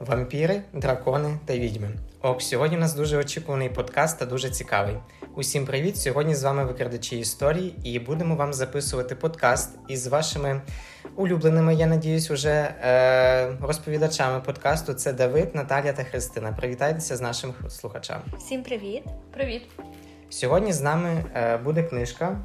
вампіри, дракони та відьми. Ок, сьогодні у нас дуже очікуваний подкаст та дуже цікавий. Усім привіт! Сьогодні з вами викрадачі історії, і будемо вам записувати подкаст із вашими улюбленими, я надіюсь, уже е- розповідачами подкасту. Це Давид, Наталя та Христина. Привітайтеся з нашим слухачами. Всім привіт! Привіт! Сьогодні з нами е- буде книжка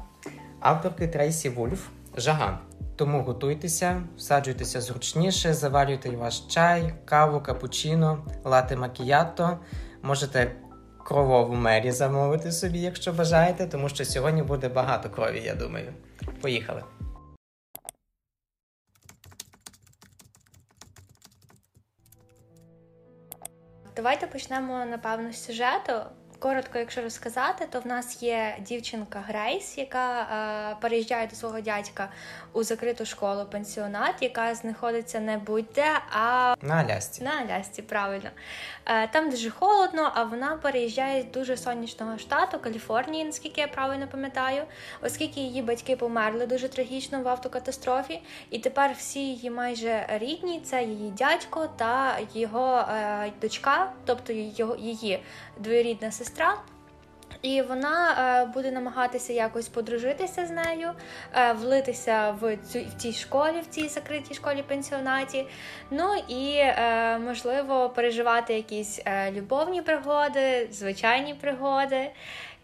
авторки Трейсі Вульф Жага. Тому готуйтеся, всаджуйтеся зручніше, заварюйте ваш чай, каву, капучино, лати макіято. Можете кровову мері замовити собі, якщо бажаєте, тому що сьогодні буде багато крові, я думаю. Поїхали. Давайте почнемо напевно з сюжету. Коротко, якщо розказати, то в нас є дівчинка Грейс, яка е, переїжджає до свого дядька у закриту школу пенсіонат, яка знаходиться не будь-де, а на Алясці. На Алясці, правильно. Е, там дуже холодно, а вона переїжджає з дуже сонячного штату Каліфорнії, наскільки я правильно пам'ятаю, оскільки її батьки померли дуже трагічно в автокатастрофі, і тепер всі її майже рідні це її дядько та його е, дочка, тобто його її двоюрідна сестра. І вона е, буде намагатися якось подружитися з нею, е, влитися в цю в цій школі, в цій закритій школі пенсіонаті. Ну і е, можливо переживати якісь любовні пригоди, звичайні пригоди.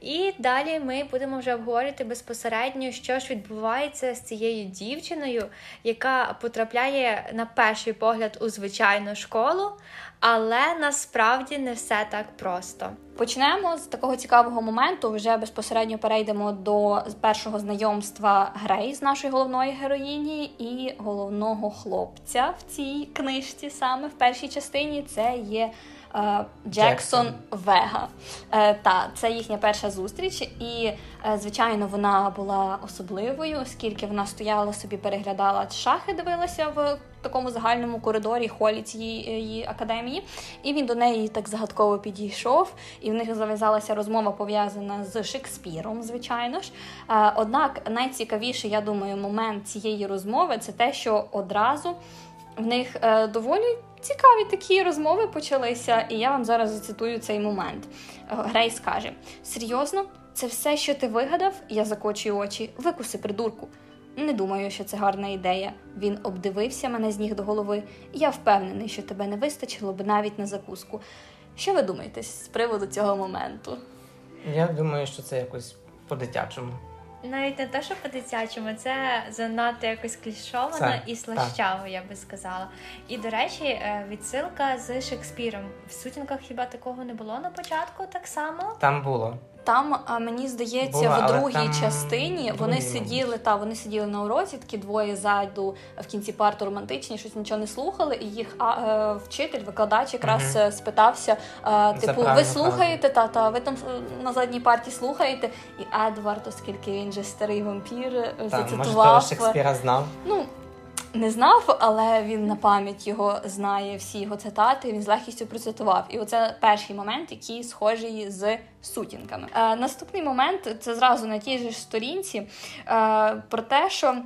І далі ми будемо вже обговорювати безпосередньо, що ж відбувається з цією дівчиною, яка потрапляє на перший погляд у звичайну школу, але насправді не все так просто. Почнемо з такого цікавого моменту. Вже безпосередньо перейдемо до першого знайомства Грей з нашої головної героїні і головного хлопця в цій книжці, саме в першій частині, це є. Е, Джексон Вега. Е, та це їхня перша зустріч, і е, звичайно вона була особливою, оскільки вона стояла собі, переглядала шахи, дивилася в такому загальному коридорі холі цієї академії. І він до неї так загадково підійшов, і в них зав'язалася розмова пов'язана з Шекспіром, звичайно ж. Однак найцікавіший, я думаю, момент цієї розмови це те, що одразу в них доволі цікаві такі розмови почалися, і я вам зараз зацитую цей момент. Е, Грейс каже: серйозно, це все, що ти вигадав? Я закочую очі, викуси придурку. Не думаю, що це гарна ідея. Він обдивився мене з ніг до голови, я впевнений, що тебе не вистачило б навіть на закуску. Що ви думаєте з приводу цього моменту? Я думаю, що це якось по-дитячому. Навіть не те, що по-дитячому, це занадто якось клішовано це, і слащаво, я би сказала. І, до речі, е, відсилка з Шекспіром. В сутінках хіба такого не було на початку так само? Там було. Там мені здається, Була, в другій там... частині вони сиділи та вони сиділи на уроці, такі двоє ззаду в кінці парти романтичні, щось нічого не слухали. І їх а, е, вчитель, викладач якраз угу. спитався: е, типу, ви слухаєте, та та ви там на задній парті слухаєте? І Едвард, оскільки він же старий вампір, зацитував. Може, Шекспіра знав. Ну не знав, але він на пам'ять його знає всі його цитати. Він з легкістю процитував. І оце перший момент, який схожий з сутінками. Е, Наступний момент це зразу на тій ж сторінці е, про те, що.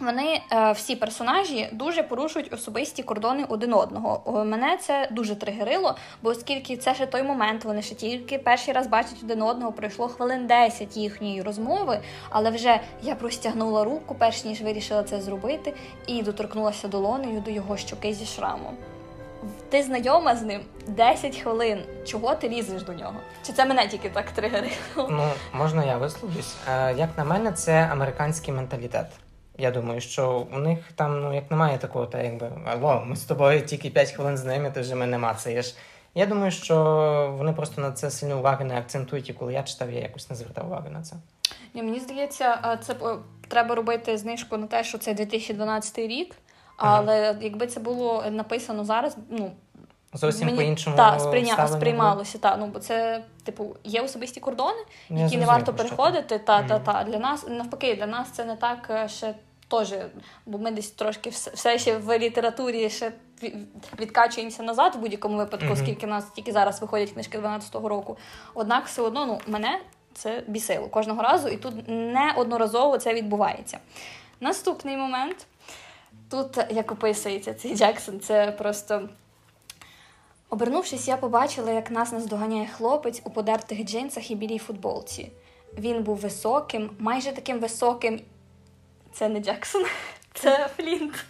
Вони е, всі персонажі дуже порушують особисті кордони один одного. Мене це дуже тригерило, бо оскільки це ще той момент, вони ще тільки перший раз бачать один одного, пройшло хвилин 10 їхньої розмови, але вже я простягнула руку, перш ніж вирішила це зробити, і доторкнулася долонею до його щоки зі шрамом. Ти знайома з ним 10 хвилин. Чого ти лізеш до нього? Чи це мене тільки так тригерило? Ну можна я висловлюсь? Е, як на мене, це американський менталітет. Я думаю, що у них там, ну як немає такого, та якби алло, ми з тобою тільки 5 хвилин з ними, ти вже мене мацаєш. Я думаю, що вони просто на це сильно уваги не акцентують, і коли я читав, я якось не звертав уваги на це. Ні, Мені здається, це треба робити знижку на те, що це 2012 рік, але ага. якби це було написано зараз, ну. Зовсім Мені, по-іншому та, сприйня... сприймалося. Та, ну, бо це, типу, є особисті кордони, які не варто переходити. Та, та, та. Для нас, навпаки, для нас це не так е, ще теж, бо ми десь трошки все ще в літературі ще відкачуємося назад в будь-якому випадку, mm-hmm. оскільки в нас тільки зараз виходять книжки 12-го року. Однак, все одно ну, мене це бісило кожного разу, і тут неодноразово це відбувається. Наступний момент. Тут, як описується цей Джексон, це просто Обернувшись, я побачила, як нас наздоганяє хлопець у подертих джинсах і білій футболці. Він був високим, майже таким високим. Це не Джексон, це Флінт.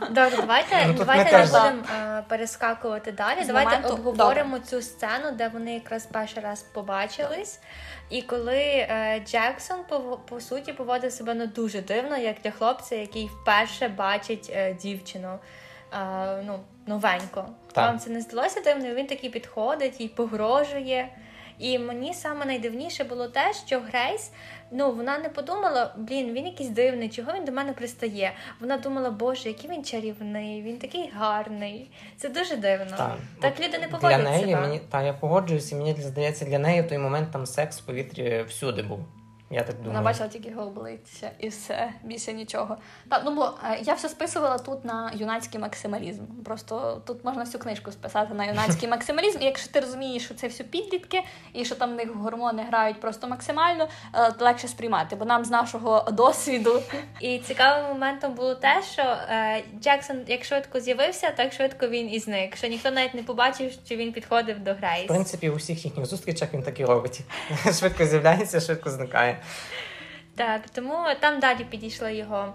Добре, давайте, Ну, давайте не будемо е, перескакувати далі. Давайте обговоримо цю сцену, де вони якраз перший раз побачились. І коли е, Джексон по, по суті поводив себе ну, дуже дивно, як для хлопця, який вперше бачить е, дівчину. е, ну, новенько. Так. Вам це не здалося дивно? Він такий підходить і погрожує. І мені саме найдивніше було те, що Грейс, ну вона не подумала, блін, він якийсь дивний, чого він до мене пристає. Вона думала, боже, який він чарівний, він такий гарний. Це дуже дивно. Так. Так люди не Для неї себе. мені та я погоджуюся, мені здається, для неї в той момент там секс в повітрі всюди був. Я так думаю. Вона бачила тільки його обличчя і все, більше нічого. Так, ну бо е, я все списувала тут на юнацький максималізм. Просто тут можна всю книжку списати на юнацький максималізм. І якщо ти розумієш, що це все підлітки, і що там в них гормони грають просто максимально, е, то легше сприймати. Бо нам з нашого досвіду І цікавим моментом було те, що е, Джексон як швидко з'явився, так швидко він і зник. Що ніхто навіть не побачив, що він підходив до Грейс. В принципі, у всіх їхніх зустрічах він так і робить. Швидко з'являється, швидко зникає. Так, тому там далі підійшла його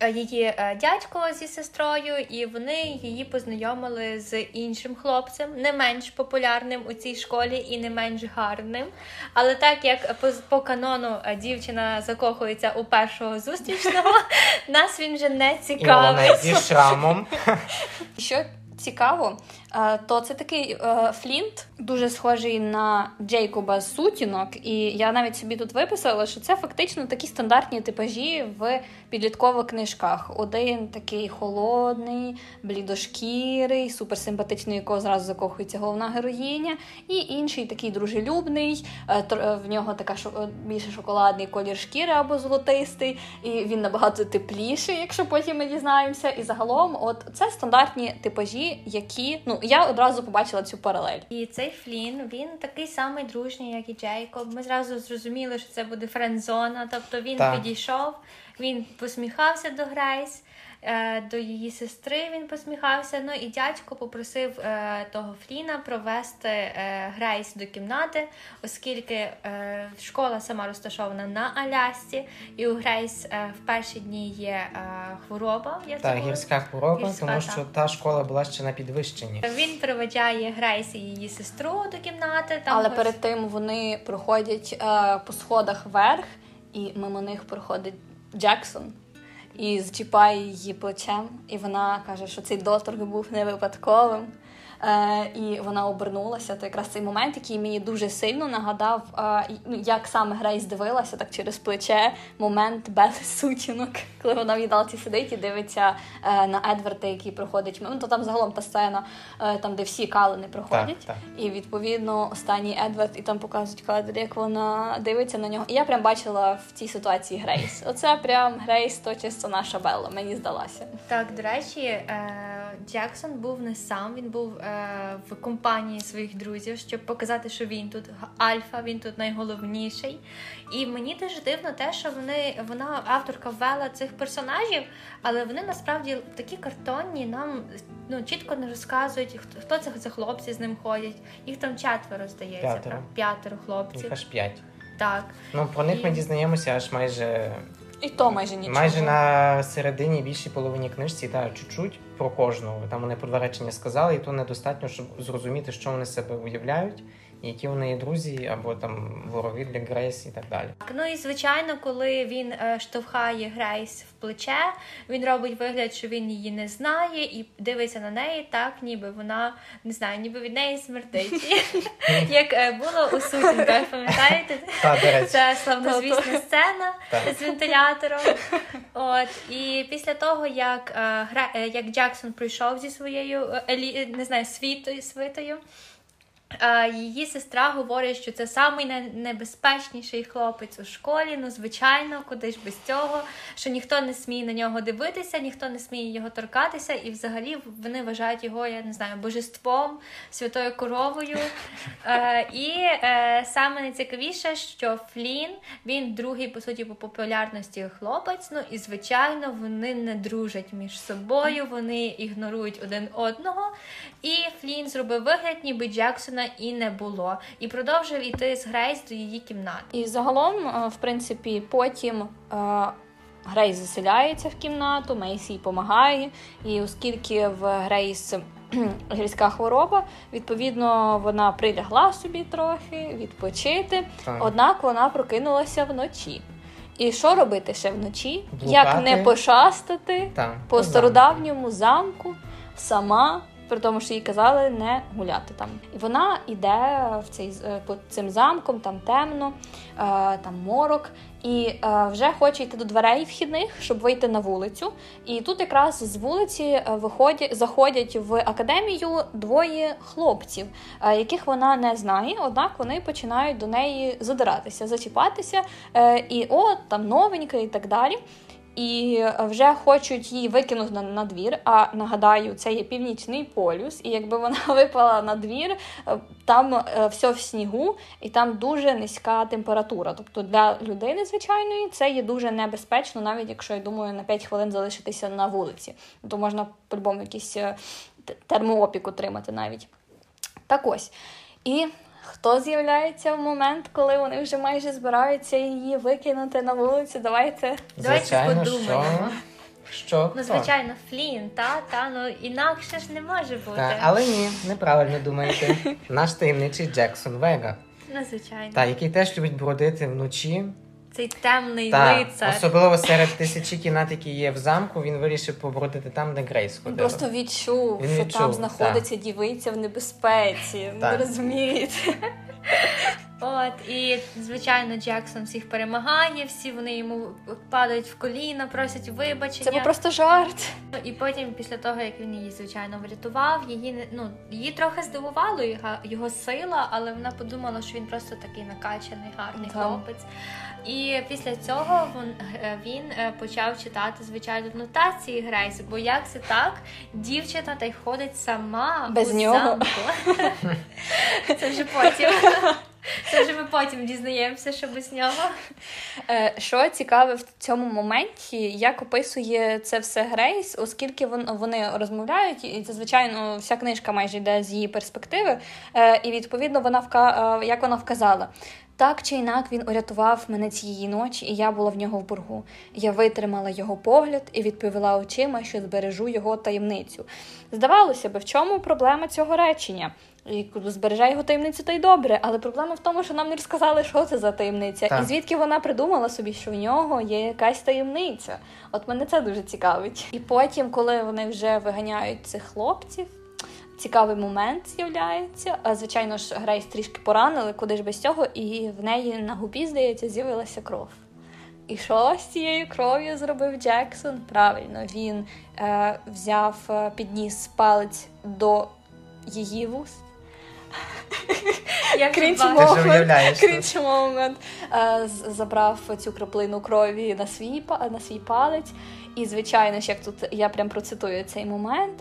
е, її е, дядько зі сестрою, і вони її познайомили з іншим хлопцем, не менш популярним у цій школі і не менш гарним. Але так як по, по канону е, дівчина закохується у першого зустрічного, нас він вже не І вона цікавить. зі шрамом. Що цікаво, е, то це такий е, Флінт, дуже схожий на Джейкоба сутінок. І я навіть собі тут виписала, що це фактично такі стандартні типажі в підліткових книжках. Один такий холодний, блідошкірий, суперсимпатичний, якого зразу закохується головна героїня, і інший такий дружелюбний, е, в нього така більше шоколадний колір шкіри або золотистий, і він набагато тепліший, якщо потім ми дізнаємося. І загалом, от це стандартні типажі, які ну я одразу побачила цю паралель. І цей Флін, він такий самий дружній, як і Джейкоб. Ми зразу зрозуміли, що це буде френдзона. Тобто він Так. підійшов, він посміхався до Грейс, до її сестри він посміхався. Ну і дядько попросив е, того Фліна провести е, Грейс до кімнати, оскільки е, школа сама розташована на Алясці, і у Грейс е, в перші дні є е, хвороба. Я Та забула. гірська хвороба, Гірська, тому що та школа була ще на підвищенні. Він проведжає Грейс і її сестру до кімнати. Там Але ось- перед тим вони проходять е, по сходах вверх, і мимо них проходить Джексон. І зчіпає її плечем, і вона каже, що цей доторг був не випадковим. Е, і вона обернулася. То якраз цей момент, який мені дуже сильно нагадав, е, ну, як саме Грейс дивилася, так через плече момент без сутінок, коли вона в їдалці сидить і дивиться е, на Едварда, який проходить. Ну, то там загалом та сцена, е, там, де всі калини проходять. Так, І відповідно останній Едвард, і там показують кадр, як вона дивиться на нього. І я прям бачила в цій ситуації Грейс. Оце прям Грейс, то чисто наша Белла, мені здалася. Так, до речі, е, Джексон був не сам, він був в компанії своїх друзів, щоб показати, що він тут альфа, він тут найголовніший. І мені дуже дивно те, що вони вона авторка ввела цих персонажів, але вони насправді такі картонні, нам ну чітко не розказують, хто, хто це за хлопці з ним ходять. Їх там четверо здається, П'ятеро. п'ятеро хлопців. Їх аж п'ять. Так. Ну про них ми дізнаємося аж майже І то майже нічого. майже на середині більшій половині книжці, та чуть-чуть про кожного. Там вони по два речення сказали, і то недостатньо, щоб зрозуміти, що вони себе уявляють, які вони є друзі, або там вороги для Грейс і так далі. Так, ну і звичайно, коли він е, штовхає Грейс в плече, він робить вигляд, що він її не знає, і дивиться на неї так, ніби вона не знаю, ніби від неї смертить. Як е, було у сутінках, пам'ятаєте? Це славнозвісна сцена з вентилятором. От і після того, як е, як Джексон прийшов зі своєю елі, не знаю, світою свитою. Е, Її сестра говорить, що це самий най- хлопець у школі. Ну, звичайно, куди ж без цього, що ніхто не сміє на нього дивитися, ніхто не сміє його торкатися, і взагалі вони вважають його, я не знаю, божеством, святою коровою. Е, і е, саме найцікавіше, що Флін він другий по суті по популярності хлопець. Ну і звичайно, вони не дружать між собою, вони ігнорують один одного. І Флін зробив вигляд, ніби Джексона і не було, і продовжив іти з Грейс до її кімнати. І загалом, е, в принципі, потім е, Грейс заселяється в кімнату, Мейсі їй допомагає. І оскільки в Грейс гірська хвороба, відповідно, вона прилягла собі трохи відпочити. Так. Однак вона прокинулася вночі. І що робити ще вночі? Блукати. Як не пошастати Так, по стародавньому замку сама, при тому, що їй казали не гуляти там. І вона йде в цей е, по цим замком, там темно, е, там морок, і е, вже хоче йти до дверей вхідних, щоб вийти на вулицю. І тут якраз з вулиці виходять, заходять в академію двоє хлопців, яких вона не знає, однак вони починають до неї задиратися, зачіпатися, і о, там новенька і так далі і вже хочуть її викинути на, на двір. А нагадаю, це є північний полюс, і якби вона випала на двір, е, там е, все в снігу, і там дуже низька температура. Тобто для людини звичайної це є дуже небезпечно, навіть якщо я думаю на 5 хвилин залишитися на вулиці. То можна по-любому якийсь е, термоопік отримати навіть. Так ось. І хто з'являється в момент, коли вони вже майже збираються її викинути на вулицю? Давайте Давайте подумаємо. Що, що Ну, звичайно, Флін, та, та, ну інакше ж не може бути. Та, але ні, неправильно думаєте. Наш таємничий Джексон Вега, Ну, звичайно. та, який теж любить бродити вночі. Цей темний Та, лицар. особливо серед тисячі кімнат, які є в замку, він вирішив побродити там, де Грейс ходила. просто відчув, Він що відчув, там знаходиться дівиця в небезпеці. Ви розумієте? От, і звичайно, Джексон всіх перемагає, всі вони йому падають в коліна, просять вибачення. Це був просто жарт. І потім, після того, як він її, звичайно, врятував, її ну, її трохи здивувало його, його сила, але вона подумала, що він просто такий накачаний, гарний Так. хлопець. І після цього він, він е, почав читати, звичайно, нотації Грейс, бо як це так? Дівчина та й ходить сама Без у нього. замку. Це вже потім. Це вже ми потім дізнаємося, що без нього. Е, Що цікаве в цьому моменті, як описує це все Грейс, оскільки вони розмовляють, і це, звичайно, вся книжка майже йде з її перспективи, е, і відповідно вона вка... е, як вона вказала. Так чи інак він урятував мене цієї ночі, і я була в нього в боргу. Я витримала його погляд і відповіла очима, що збережу його таємницю. Здавалося би, в чому проблема цього речення? І збереже його таємницю, то й добре, але проблема в тому, що нам не розказали, що це за таємниця, Так. і звідки вона придумала собі, що в нього є якась таємниця. От мене це дуже цікавить. І потім, коли вони вже виганяють цих хлопців, цікавий момент з'являється. А, Звичайно ж, Грейс трішки поранили, куди ж без цього, і в неї на губі, здається, з'явилася кров. І що з цією кров'ю зробив Джексон? Правильно, він е, взяв, е, підніс палець до її вуст. Як Крінч Моумент. Е, Забрав цю краплину крові на свій, на свій палець. І, звичайно ж, як тут я прям процитую цей момент.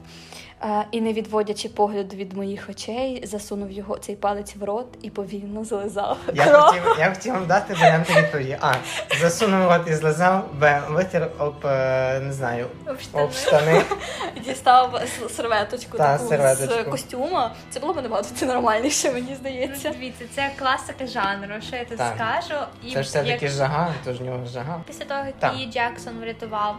Е, І не відводячи погляду від моїх очей, засунув його цей палець в рот і повільно злизав. Я кров. хотів, я хотів вам дати варіанти відповіді. А. Засунув рот і злизав, Б. Витер об, е, не знаю, Об штани. об штани. Дістав серветочку Та, таку з костюма. Це було б набагато це нормальніше, мені здається. Ну, Дивіться, це класика жанру, що я тут Так. скажу. І Це ж все-таки як- жага, то ж нього жага. Після того, як Так. її Джексон врятував,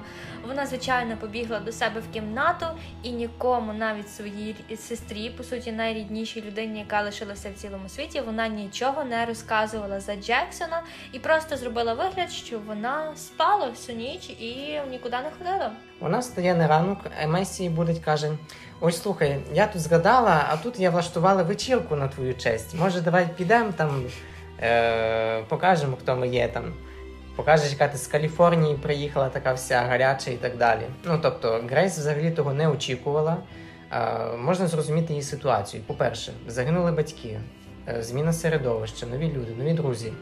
вона звичайно побігла до себе в кімнату і нікому, навіть своїй сестрі, по суті, найріднішій людині, яка лишилася в цілому світі, вона нічого не розказувала за Джексона і просто зробила вигляд, що вона спала всю ніч і нікуди не ходила. Вона стає на ранок, а Месі буде каже: Ось слухай, я тут згадала, а тут я влаштувала вечірку на твою честь. Може, давай підемо там, е- покажемо, хто ми є там. Покажеш, яка ти з Каліфорнії приїхала, така вся гаряча і так далі. Ну тобто, Грейс взагалі того не очікувала. Е, можна зрозуміти її ситуацію. По-перше, загинули батьки, е, зміна середовища, нові люди, нові друзі.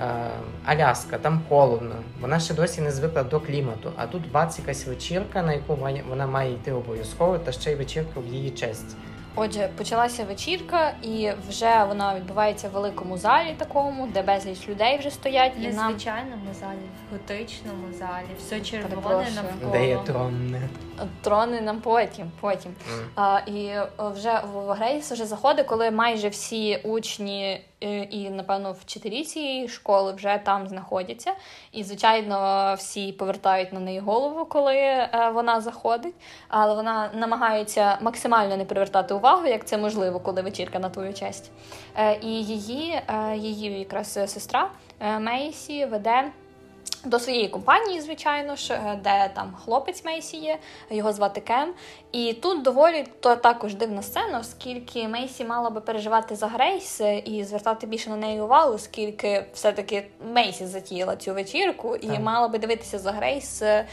Е, Аляска, там холодно, вона ще досі не звикла до клімату. А тут бац якась вечірка, на яку вона має йти обов'язково, та ще й вечірка в її честь. Отже, почалася вечірка, і вже вона відбувається в великому залі, такому, де безліч людей вже стоять, Не і в нам звичайному залі, в готичному залі, все червоне Перепрошую. навколо. Де є трон? трони нам потім. потім. А, і вже в Грейс вже заходить, коли майже всі учні і, напевно, вчителі цієї школи вже там знаходяться. І, звичайно, всі повертають на неї голову, коли е, вона заходить. Але вона намагається максимально не привертати увагу, як це можливо, коли вечірка на твою честь. Е, І її, е, її якраз сестра е, Мейсі веде. До своєї компанії, звичайно ж, е, де там хлопець Мейсі є, його звати Кем. І тут доволі то також дивна сцена, оскільки Мейсі мала би переживати за Грейс е, і звертати більше на неї увагу, оскільки все-таки Мейсі затіяла цю вечірку і Так. мала би дивитися за Грейс. е,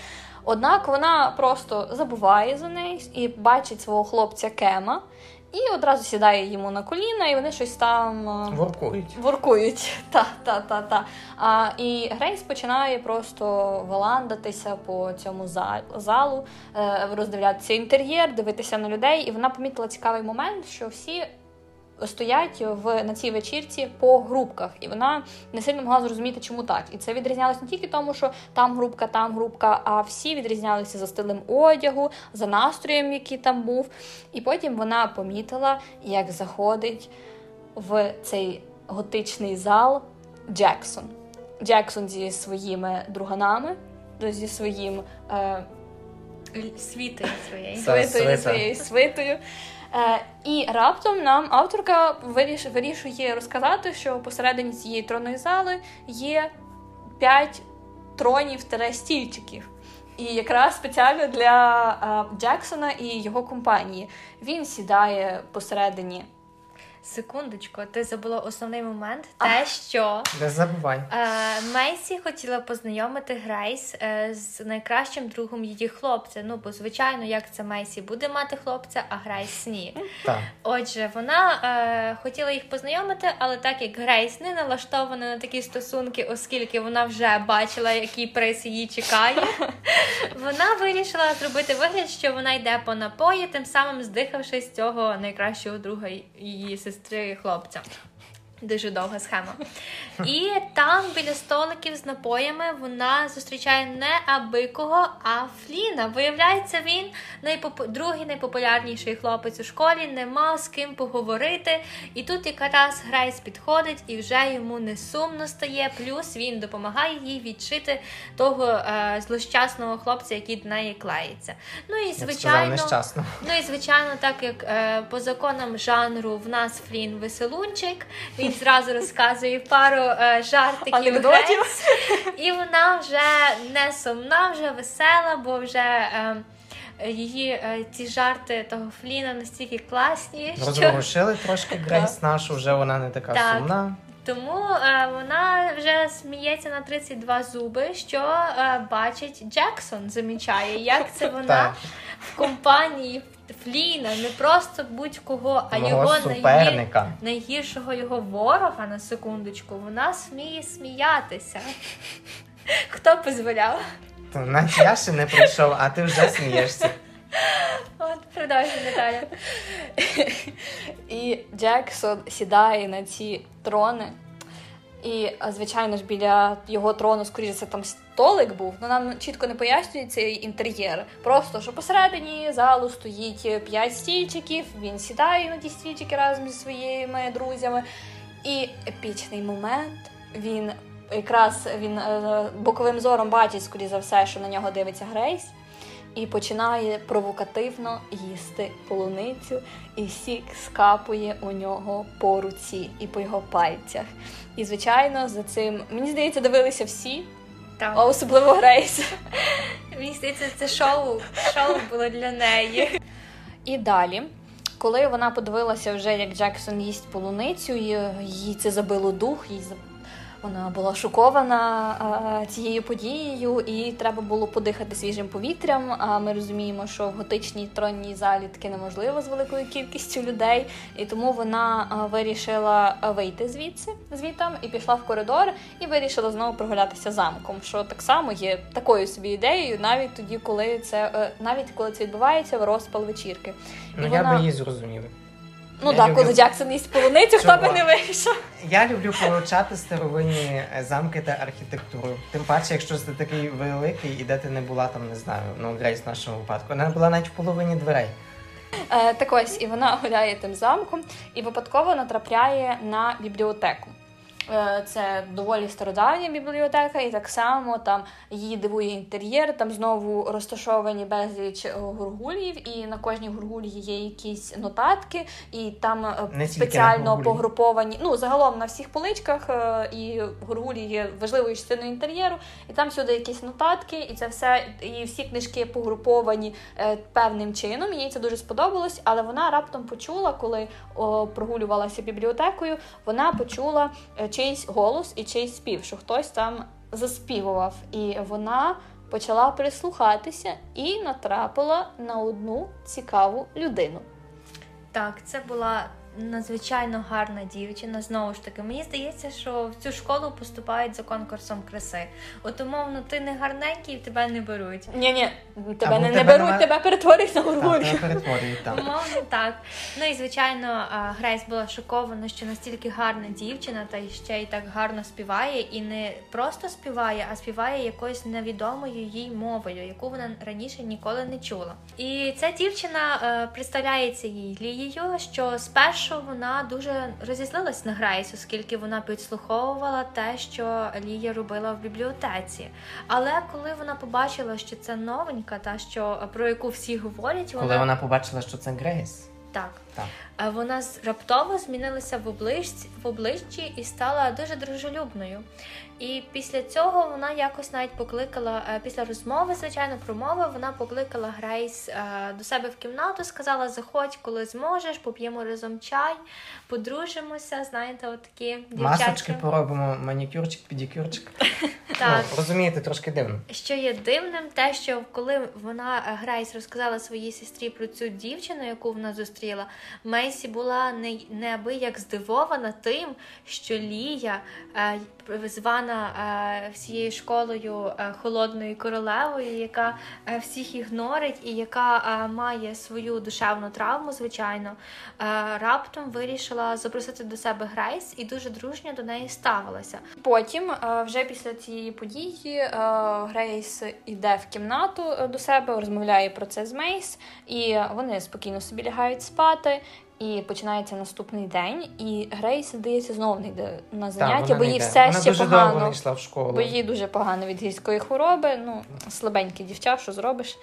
Однак вона просто забуває за неї і бачить свого хлопця Кема, і одразу сідає йому на коліна, і вони щось там. е, Воркують. Воркують, та, та, та, та. А, і Грейс починає просто валандатися по цьому за- залу, е, роздивлятися інтер'єр, дивитися на людей. І вона помітила цікавий момент, що всі стоять в на цій вечірці по групках, і вона не сильно могла зрозуміти, чому так. І це відрізнялося не тільки тому, що там групка, там групка, а всі відрізнялися за стилем одягу, за настроєм, який там був. І потім вона помітила, як заходить в цей готичний зал Джексон. Джексон зі своїми друганами, зі своїм е, Світи своєї. Це свитою, своєю свитою. Е, і раптом нам авторка виріш, вирішує розказати, що посередині цієї тронної зали є п'ять тронів та стільчиків. І якраз спеціально для е, Джексона і його компанії. Він сідає посередині. Секундочку, ти забула основний момент, те, що Не забувай. е, Мейсі хотіла познайомити Грейс е, з найкращим другом її хлопця. Ну, бо звичайно, як це Мейсі буде мати хлопця, а Грейс ні. Так. Отже, вона е, хотіла їх познайомити, але так як Грейс не налаштована на такі стосунки, оскільки вона вже бачила, який приз її чекає, вона вирішила зробити вигляд, що вона йде по напої, тим самим здихавшись цього найкращого друга її сестри і хлопця. Дуже довга схема. І там біля столиків з напоями вона зустрічає не абикого, а Фліна. Виявляється, він найпоп... другий найпопулярніший хлопець у школі, не мав з ким поговорити. І тут якраз Грейс підходить і вже йому не сумно стає. Плюс він допомагає їй відчити того е, злощасного хлопця, який до неї клеїться. Ну і звичайно. нещасно. Ну і звичайно, так як е, по законам жанру в нас Флін веселунчик, він зразу розказує пару е, жартиків Анекдотів. І вона вже не сумна, вже весела, бо вже. Е, Її е, ці жарти того Фліна настільки класні, що Розворушили трошки Грейс нашу, вже вона не така Так. сумна. тому е, вона вже сміється на 32 зуби, що е, бачить Джексон, замічає, як це вона в компанії Фліна, не просто будь-кого, а його найгір... суперника. найгіршого його ворога на секундочку. Вона сміє сміятися. Хто дозволяв? То наче я ще не прийшов, а ти вже смієшся. От продовжуй Наталя. І Джексон сідає на ці трони. І, звичайно ж, біля його трону, скоріше, це там столик був. Ну нам чітко не пояснює цей інтер'єр. Просто що посередині залу стоїть п'ять стільчиків, він сідає на ті стільчики разом зі своїми друзями. І епічний момент він якраз він е, боковим зором бачить, скоріше за все, що на нього дивиться Грейс. І починає провокативно їсти полуницю, і сік скапує у нього по руці і по його пальцях. І, звичайно, за цим мені здається, дивилися всі, а особливо Грейс. Мені здається, це шоу. Шоу було для неї. І далі, коли вона подивилася вже, як Джексон їсть полуницю, їй це забило дух, їй Вона була шокована цією подією, і треба було подихати свіжим повітрям. А ми розуміємо, що в готичній тронній залі таке неможливо з великою кількістю людей, і тому вона вирішила вийти звідси звітом і пішла в коридор, і вирішила знову прогулятися замком. Що так само є такою собі ідеєю, навіть тоді, коли це е, навіть коли це відбувається в розпал вечірки. Ну, І я вона- би її зрозумів. Ну так, люблю- коли Джексон їсть полуницю, хто би не вийшов. Я люблю повивчати старовинні е, замки та архітектуру. Тим паче, якщо ти такий великий, і де ти не була там, не знаю, ну Грейс в нашому випадку. Вона була навіть в половині дверей. Е, так ось, і вона гуляє тим замком і випадково натрапляє на бібліотеку. Е, Це доволі стародавня бібліотека, і так само там її дивує інтер'єр. Там знову розташовані безліч е, гургулів, і на кожній гургулії є якісь нотатки, і там е, Не спеціально погруповані. Ну загалом на всіх поличках і гургулі є важливою частиною інтер'єру, і там всюди якісь нотатки, і це все, і всі книжки погруповані певним чином. Їй це дуже сподобалось, але вона раптом почула, коли прогулювалася бібліотекою, вона почула чийсь голос і чийсь спів, що хтось там заспівував. І вона почала прислухатися і натрапила на одну цікаву людину. Так, це була надзвичайно гарна дівчина. Знову ж таки, мені здається, що в цю школу поступають за конкурсом краси. От умовно, ти не гарненький, тебе не беруть. Ні, ні, тебе Або не, тебе беруть, нема- тебе перетворюють на Так, тебе перетворюють там. Умовно, так. Ну і звичайно, Грейс була шокована, що настільки гарна дівчина, та й ще й так гарно співає, і не просто співає, а співає якоюсь невідомою їй мовою, яку вона раніше ніколи не чула. І ця дівчина е, представляється їй Лією, що спершу вона дуже розізлилась на Грейс, оскільки вона підслуховувала те, що Лія робила в бібліотеці. Але коли вона побачила, що це новенька, та що про яку всі говорять, Коли вона побачила, що це Грейс. так. Так. Е, Вона раптово змінилася в обличчі, в обличчі і стала дуже дружелюбною. І після цього вона якось навіть покликала, е, після розмови, звичайно, промови, вона покликала Грейс е, до себе в кімнату, сказала: заходь, коли зможеш, поп'ємо разом чай, подружимося. Знаєте, от такі Масочки поробимо, манікюрчик, педикюрчик. Так. Ну, розумієте, трошки дивно. Що є дивним, те, що коли вона е, Грейс розказала своїй сестрі про цю дівчину, яку вона зустріла, Мейсі була не, неабияк здивована тим, що Лія, звана е, всією школою е, холодною королевою, яка е, всіх ігнорить і яка має свою душевну травму, звичайно, раптом вирішила запросити до себе Грейс і дуже дружньо до неї ставилася. Потім, вже після цієї події, Грейс іде в кімнату до себе, розмовляє про це з Мейсі, і вони спокійно собі лягають спати. І починається наступний день, і Грейс, здається, знову не йде на заняття, вона бо їй все вона ще дуже погано. довго не йшла в школу. Бо їй дуже погано від гірської хвороби, ну слабеньке дівча, що зробиш.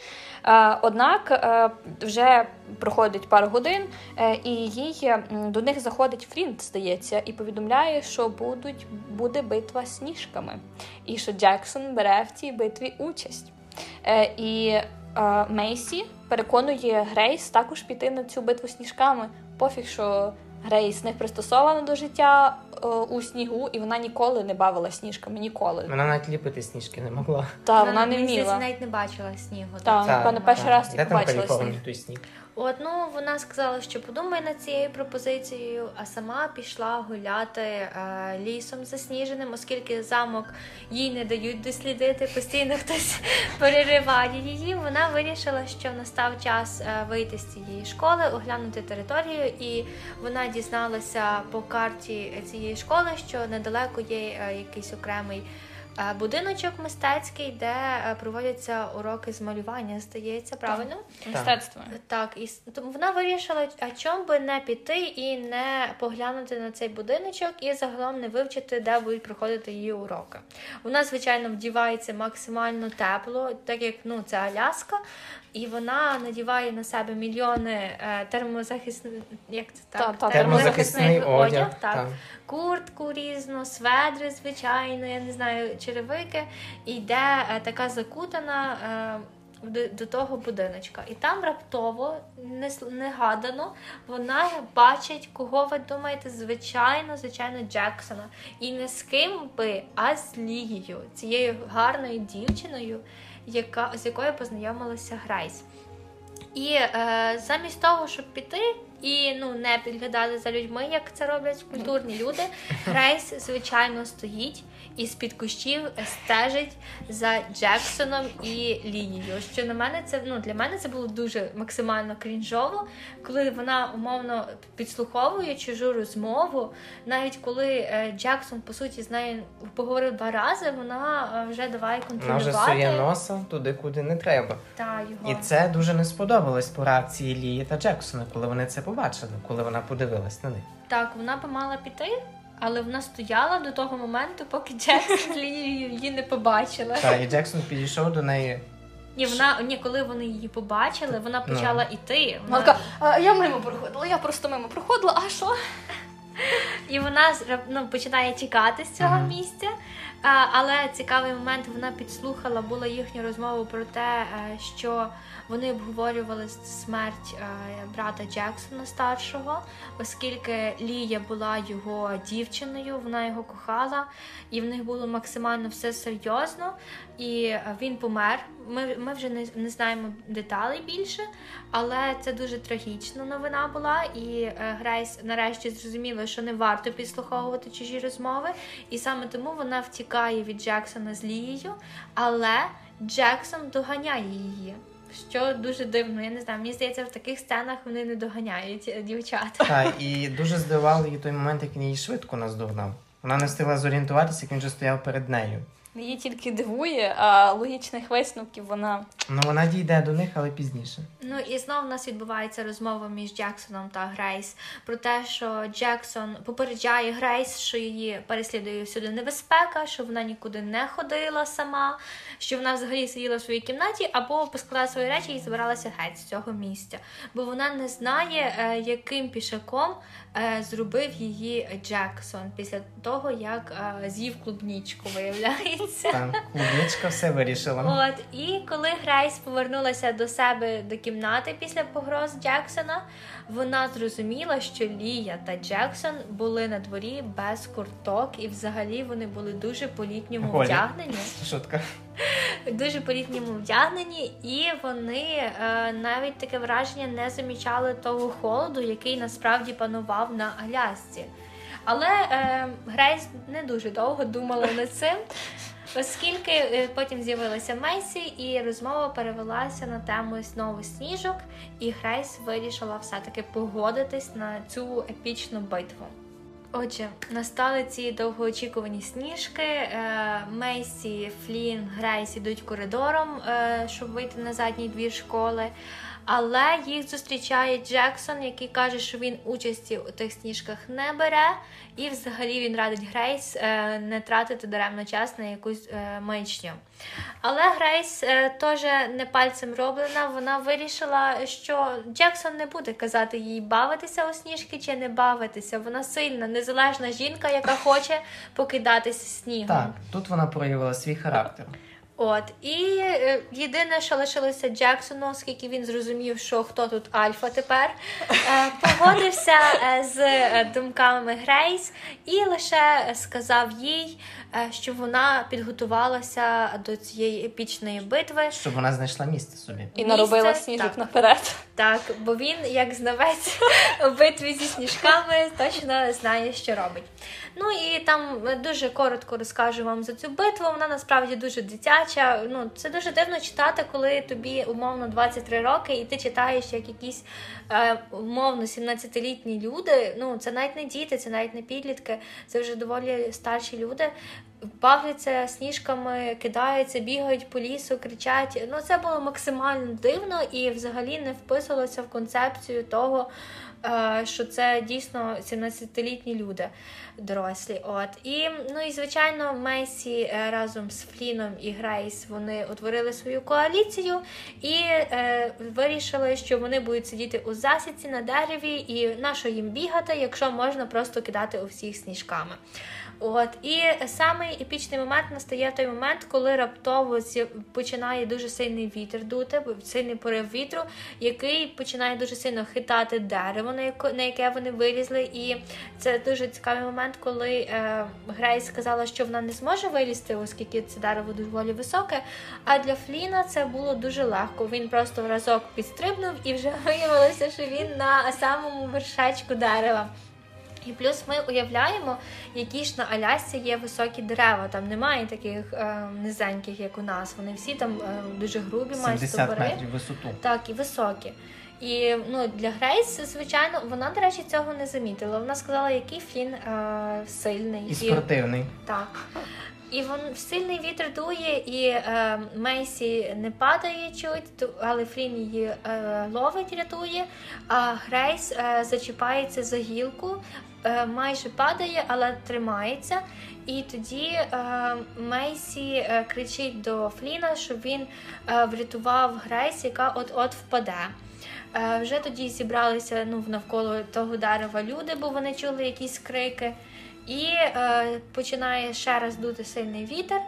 Е, однак е, вже проходить пару годин, е, і їй до них заходить Фрінт, здається, і повідомляє, що будуть, буде битва сніжками, і що Джексон бере в цій битві участь. І Мейсі переконує Грейс також піти на цю битву сніжками. Пофіг, що Грейс не пристосована до життя е, у снігу, і вона ніколи не бавила сніжками. Ніколи. Вона навіть ліпити сніжки не могла. Та вона не мені здається, вміла. навіть не бачила снігу. Так, Та, напевно, перший та. раз побачила Каліфорнії сніг. Той? От, ну, вона сказала, що подумає над цією пропозицією, а сама пішла гуляти е, лісом засніженим, оскільки замок їй не дають дослідити, постійно хтось перериває її. Вона вирішила, що настав час е, вийти з цієї школи, оглянути територію, і вона дізналася по карті цієї школи, що недалеко є е, якийсь окремий. Е, Будиночок мистецький, де е, проводяться уроки з малювання, здається, правильно? Мистецтво. Так, і вона вирішила, а чому би не піти і не поглянути на цей будиночок, і загалом не вивчити, де будуть проходити її уроки. Вона, звичайно, вдівається максимально тепло, так як ну це Аляска, і вона надіває на себе мільйони е, термозахисних, як це так? Та- та, Термозахисний одяг. так. так. Куртку різну, сведри, звичайно, я не знаю, черевики. І йде е, така закутана. Е, до, до того будиночка. І там раптово, не- негадано, вона бачить, кого ви думаєте, звичайно, звичайно, Джексона. І не з ким би, а з Лією, цією гарною дівчиною, яка, з якою познайомилася Грайс. І е, замість того, щоб піти і ну не підглядати за людьми, як це роблять культурні люди, Грейс, звичайно, стоїть і з-під кущів стежить за Джексоном і Лінією. Що на мене це ну для мене це було дуже максимально крінжово, коли вона умовно підслуховує чужу розмову, навіть коли е, Джексон по суті з нею поговорив два рази, вона е, вже давай Вона контролювати вже сує носа туди, куди не треба. та його. І це дуже не сподобалось по реакції Лії та Джексона, коли вони це побачили, коли вона подивилась на них. Так, вона би мала піти, але вона стояла до того моменту, поки Джексон з її не побачила. Та і Джексон підійшов до неї. Ні, вона ні, коли вони її побачили, вона почала іти. Вона така, «А, я мимо проходила, я просто мимо проходила, а що? І вона ну, починає тікати з цього Мгм. місця. Але цікавий момент вона підслухала була їхню розмову про те, е, що вони обговорювали смерть е, брата Джексона старшого, оскільки Лія була його дівчиною, вона його кохала, і в них було максимально все серйозно. І е, він помер. Ми, ми вже не, не знаємо деталей більше, але це дуже трагічна новина була. І Грейс нарешті зрозуміла, що не варто підслуховувати чужі розмови, і саме тому вона втікає від Джексона з Лією, але Джексон доганяє її. Що дуже дивно, я не знаю. Мені здається, в таких сценах вони не доганяють дівчата. дівчат. Та і дуже здивував її той момент, як він її швидко наздогнав. Вона не встигла зорієнтуватися, як він вже стояв перед нею. Її тільки дивує, а логічних висновків вона Ну вона дійде до них, але пізніше. Ну і знову в нас відбувається розмова між Джексоном та Грейс про те, що Джексон попереджає Грейс, що її переслідує всюди небезпека, що вона нікуди не ходила сама, що вона взагалі сиділа в своїй кімнаті або поскладала свої речі і збиралася геть з цього місця. Бо вона не знає, е, яким пішаком зробив її Джексон після того, як е, з'їв клубнічку, виявляється. Так, клубнічка все вирішила. От і коли Грейс повернулася до себе до кімнати після погроз Джексона, вона зрозуміла, що Лія та Джексон були на дворі без курток, і взагалі вони були дуже по-літньому вдягнені. Шутка. Дуже по-літньому вдягнені, і вони е, навіть таке враження не замічали того холоду, який насправді панував на Алясці. Але е, Грейс не дуже довго думала над цим, оскільки е, потім з'явилася Мейсі, і розмова перевелася на тему знову сніжок, і Грейс вирішила все-таки погодитись на цю епічну битву. Отже, настали ці довгоочікувані сніжки. Е, Мейсі, Флін, Грейс ідуть коридором, е, щоб вийти на задній двір школи. Але їх зустрічає Джексон, який каже, що він участі у тих сніжках не бере, і взагалі він радить Грейс е, не тратити даремно час на якусь е, маячню. Але Грейс е, теж не пальцем роблена. Вона вирішила, що Джексон не буде казати їй бавитися у сніжки чи не бавитися. Вона сильна, незалежна жінка, яка хоче покидатися снігом. Так, тут вона проявила свій характер. От і е, єдине, що лишилося Джексону, оскільки він зрозумів, що хто тут Альфа тепер, е, погодився е, з е, думками Грейс і лише сказав їй, е, що вона підготувалася до цієї епічної битви. Щоб вона знайшла місце собі. і Місце, наробила сніжок так. наперед. Так, бо він, як знавець у битві зі сніжками, точно знає, що робить. Ну і там дуже коротко розкажу вам за цю битву. Вона насправді дуже дитяча. Ну, це дуже дивно читати, коли тобі умовно 23 роки, і ти читаєш як якісь е, умовно 17-літні люди. Ну, це навіть не діти, це навіть не підлітки, це вже доволі старші люди. Бавляться сніжками, кидаються, бігають по лісу, кричать. Ну, це було максимально дивно і взагалі не вписувалося в концепцію того, е, що це дійсно 17-літні люди дорослі. От і ну і звичайно, Мейсі е, разом з Фліном і Грейс вони утворили свою коаліцію і е, вирішили, що вони будуть сидіти у засідці на дереві, і на що їм бігати, якщо можна просто кидати у всіх сніжками. От і самий епічний момент настає той момент, коли раптово починає дуже сильний вітер дути, сильний порив вітру, який починає дуже сильно хитати дерево, на яке вони вилізли. І це дуже цікавий момент, коли е, Грейс сказала, що вона не зможе вилізти, оскільки це дерево доволі високе. А для Фліна це було дуже легко. Він просто разок підстрибнув і вже виявилося, що він на самому вершечку дерева. І плюс ми уявляємо, які ж на Алясці є високі дерева. Там немає таких е, низеньких, як у нас. Вони всі там е, дуже грубі, мають 70 стовбури. метрів висоту. Так, і високі. І ну, для Грейс, звичайно, вона, до речі, цього не замітила. Вона сказала, який Флін е, сильний. І спортивний. Так. І він сильний вітер дує, і е, Мейсі не падає чуть, але Флін її е, ловить, рятує. А Грейс е, зачіпається за гілку, майже падає, але тримається. І тоді е, Мейсі е, кричить до Фліна, щоб він е, врятував Грейс, яка от-от впаде. Е, вже тоді зібралися ну, навколо того дерева люди, бо вони чули якісь крики. І е, починає ще раз дути сильний вітер,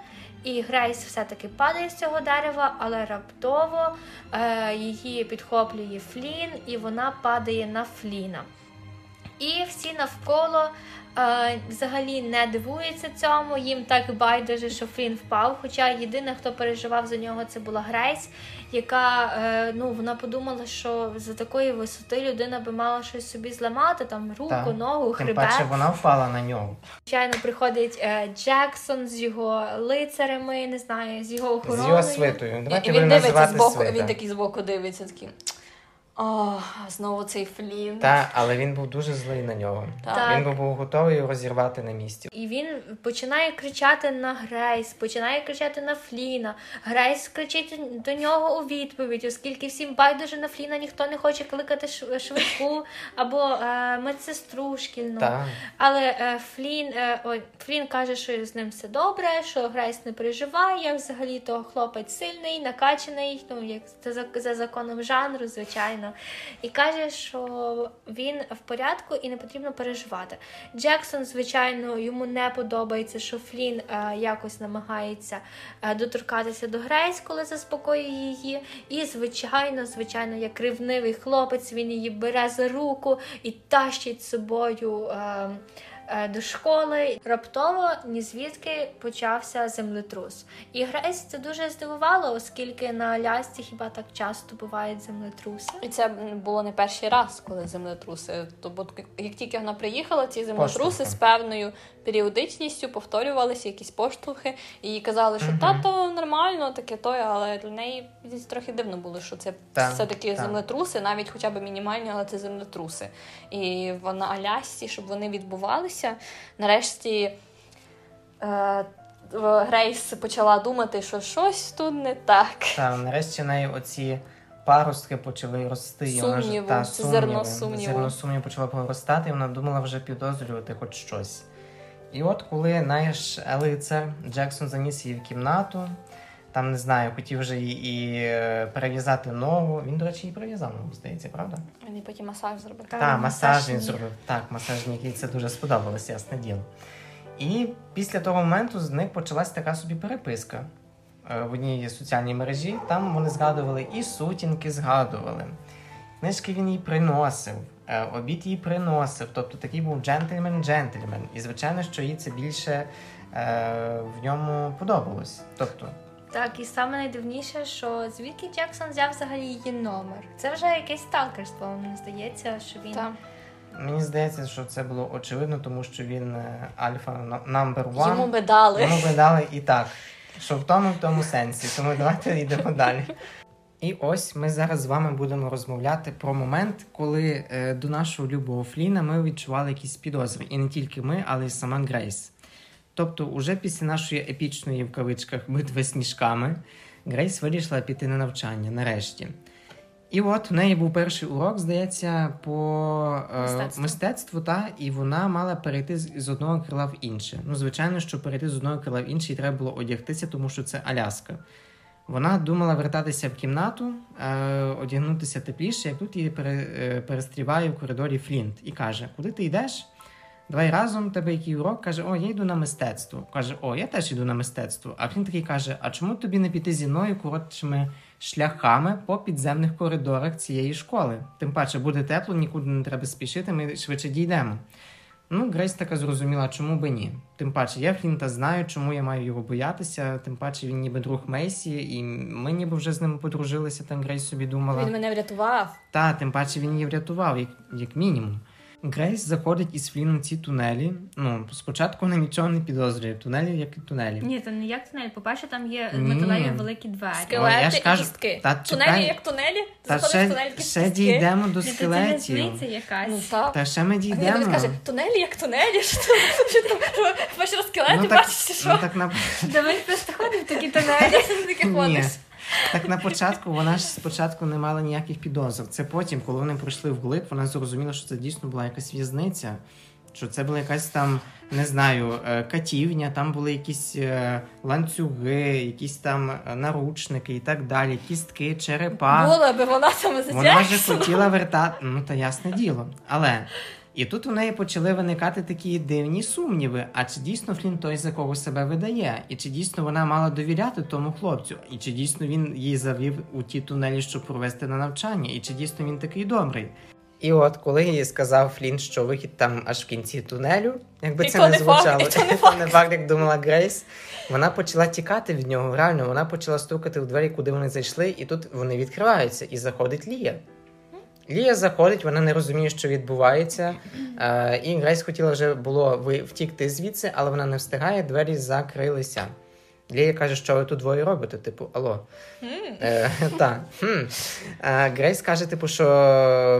і Грейс все-таки падає з цього дерева, але раптово е, її підхоплює Флін, і вона падає на Фліна. І всі навколо е, взагалі не дивуються цьому. Їм так байдуже, що Флін впав. Хоча єдина, хто переживав за нього, це була Грейс, яка е, ну вона подумала, що за такої висоти людина би мала щось собі зламати, там руку, Так. ногу, Тим хребет. паче вона впала на нього. Звичайно, приходить е, Джексон з його лицарями, не знаю, з його З охороною. його свитою. Давайте і він дивиться називати збоку, свита. він такий збоку дивиться, такий. О, знову цей флін. Та, але він був дуже злий на нього. Так. Він був готовий його розірвати на місці. І він починає кричати на Грейс, починає кричати на Фліна. Грейс кричить до нього у відповідь, оскільки всім байдуже на Фліна ніхто не хоче кликати шв- швидку або е, медсестру шкільну. Так. Але е, Флін, е, ой, Флін каже, що з ним все добре, що Грейс не переживає. Взагалі то хлопець сильний, накачаний, ну як за, за законом жанру, звичайно. І каже, що він в порядку і не потрібно переживати. Джексон, звичайно, йому не подобається, що Флін е, якось намагається е, доторкатися до Грейс, коли заспокоює її. І, звичайно, звичайно, як ревнивий хлопець, він її бере за руку і тащить з собою. Е, До школи раптово ні звідки почався землетрус. І Грейс це дуже здивувало, оскільки на Алясці хіба так часто бувають землетруси. І це було не перший раз, коли землетруси. Тобто, як тільки вона приїхала, ці землетруси з певною періодичністю повторювалися, якісь поштовхи, і казали, що тато нормально, таке то, але для неї десь трохи дивно було, що це Так, все-таки так. землетруси, навіть хоча б мінімальні, але це землетруси. І вона Алясці, щоб вони відбувалися, нарешті. Е, Грейс почала думати, що щось тут не так. Та нарешті в неї оці паростки почали рости. і вона ж- та, це зерно сумніви. сумніву. Зерно сумніву почало проростати, і вона думала вже підозрювати хоч щось. І от коли наш лицар Джексон заніс її в кімнату, там не знаю, хотів вже і, і е, перев'язати ногу. Він, до речі, її перев'язав ногу, здається, правда? Він потім масаж зробив. Так, Так, масаж масаж він зробив. Так, масаж який це дуже сподобалось, ясне діло. І після того моменту з них почалась така собі переписка е, в одній соціальній мережі. Там вони згадували і сутінки згадували. Книжки він їй приносив, обід їй приносив. Тобто такий був джентльмен-джентльмен. І звичайно, що їй це більше е, в ньому подобалось. Тобто, Так, і саме найдивніше, що звідки Джексон взяв взагалі її номер. Це вже якесь сталкерство, мені здається, що він Так. мені здається, що це було очевидно, тому що він е, альфа number one. Йому би дали. Йому би дали і так, що в тому, в тому сенсі. Тому давайте йдемо далі. І ось ми зараз з вами будемо розмовляти про момент, коли е, до нашого любого Фліна ми відчували якісь підозри. І не тільки ми, але й сама Грейс. Тобто, уже після нашої епічної в кавичках битви з мішками, Грейс вирішила піти на навчання нарешті. І от в неї був перший урок, здається, по е, Мистецтву. мистецтву, та, і вона мала перейти з, з одного крила в інше. Ну, звичайно, щоб перейти з одного крила в інше, їй треба було одягтися, тому що це Аляска. Вона думала вертатися в кімнату, е, одягнутися тепліше, як тут її е, перестріває в коридорі Флінт і каже: Куди ти йдеш? Давай разом тебе який урок каже: О, я йду на мистецтво. Каже, о, я теж йду на мистецтво. А він такий каже: А чому тобі не піти зі мною коротшими шляхами по підземних коридорах цієї школи? Тим паче буде тепло, нікуди не треба спішити, ми швидше дійдемо. Ну, Грейс така зрозуміла, чому би ні. Тим паче, я Флінта знаю, чому я маю його боятися. Тим паче він ніби друг Мейсі, і ми ніби вже з ним подружилися. Там Грейс собі думала. Він мене врятував. Та, тим паче він її врятував, як, як мінімум. Грейс заходить із Фліном ці тунелі. Ну, спочатку вона нічого не підозрює. Тунелі, як і тунелі. Ні, це не як тунель. По-перше, там є Ні. металеві великі двері. Скелети О, я ж і кістки. та тунелі чекай. як тунелі, Та заходиш в ще, тунель ще кістки. дійдемо до це не скелетів. якась. Ну, так. Та ще ми дійдемо. хтось каже, тунелі як тунелі, що там, що там, що, бачиш розкелети, ну, бачиш, що? ну, так на він просто ходить в такі тунелі. Ти таке Ні. ходиш. Так на початку вона ж спочатку не мала ніяких підозр. Це потім, коли вони прийшли вглиб, вона зрозуміла, що це дійсно була якась в'язниця. Що це була якась там, не знаю, е, катівня, там були якісь е, ланцюги, якісь там е, наручники і так далі, кістки, черепа. Була би вона там Вона вже хотіла вертати, ну та ясне діло. Але і тут у неї почали виникати такі дивні сумніви. А чи дійсно Флін той, за кого себе видає? І чи дійсно вона мала довіряти тому хлопцю? І чи дійсно він її завів у ті тунелі, щоб провести на навчання? І чи дійсно він такий добрий? І от коли їй сказав Флін, що вихід там аж в кінці тунелю, якби І це не факт, звучало, і то не це не факт, як думала Грейс. Вона почала тікати від нього. Реально, вона почала стукати в двері, куди вони зайшли, і тут вони відкриваються, і заходить Лія. Лія заходить, вона не розуміє, що відбувається. Е, і Грейс хотіла вже було втікти звідси, але вона не встигає, двері закрилися. Лія каже, що ви тут двоє робите? Типу, алло. Е, так. Хм. Е, Грейс каже, типу, що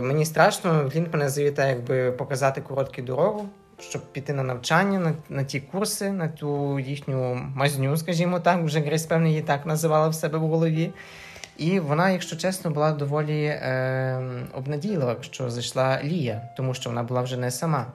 мені страшно, він мене завітає, якби показати коротку дорогу, щоб піти на навчання, на, на ті курси, на ту їхню мазню, скажімо так. Вже Грейс, певно, її так називала в себе в голові. І вона, якщо чесно, була доволі е, обнадійлива, що зайшла Лія, тому що вона була вже не сама.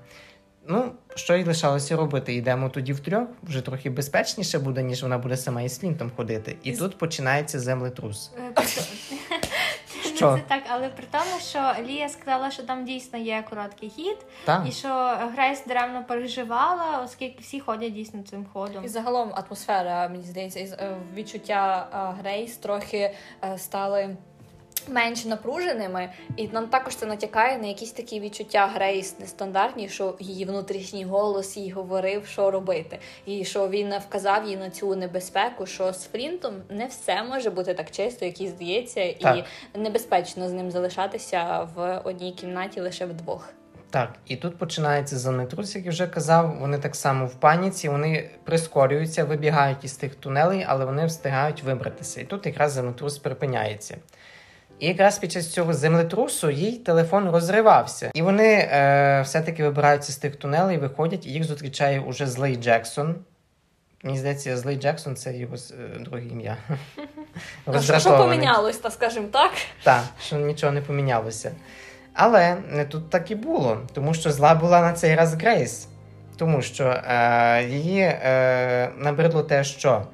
Ну, що їй лишалося робити? Йдемо тоді втрьох, вже трохи безпечніше буде, ніж вона буде сама із Флінтом ходити. І тут починається землетрус. Е, Що? Це так, але при тому, що Лія сказала, що там дійсно є короткий хід, Так? і що Грейс даремно переживала, оскільки всі ходять дійсно цим ходом. І загалом атмосфера, мені здається, із е, відчуття е, Грейс трохи стали. Менш напруженими, і нам також це натякає на якісь такі відчуття Грейс нестандартні, що її внутрішній голос їй говорив, що робити, і що він вказав їй на цю небезпеку, що з Флінтом не все може бути так чисто, як їй здається, Так. і небезпечно з ним залишатися в одній кімнаті лише вдвох. Так, і тут починається землетрус, як я вже казав. Вони так само в паніці, вони прискорюються, вибігають із тих тунелей, але вони встигають вибратися. І тут якраз землетрус припиняється. І якраз під час цього землетрусу їй телефон розривався. І вони е, все-таки вибираються з тих тунелей, виходять, і їх зустрічає уже злий Джексон. Мені здається, злий Джексон це його е, друге ім'я. А що, помінялось, та скажімо так? Так, що нічого не помінялося. Але не тут так і було, тому що зла була на цей раз Грейс. Тому що е, її е, набридло те, що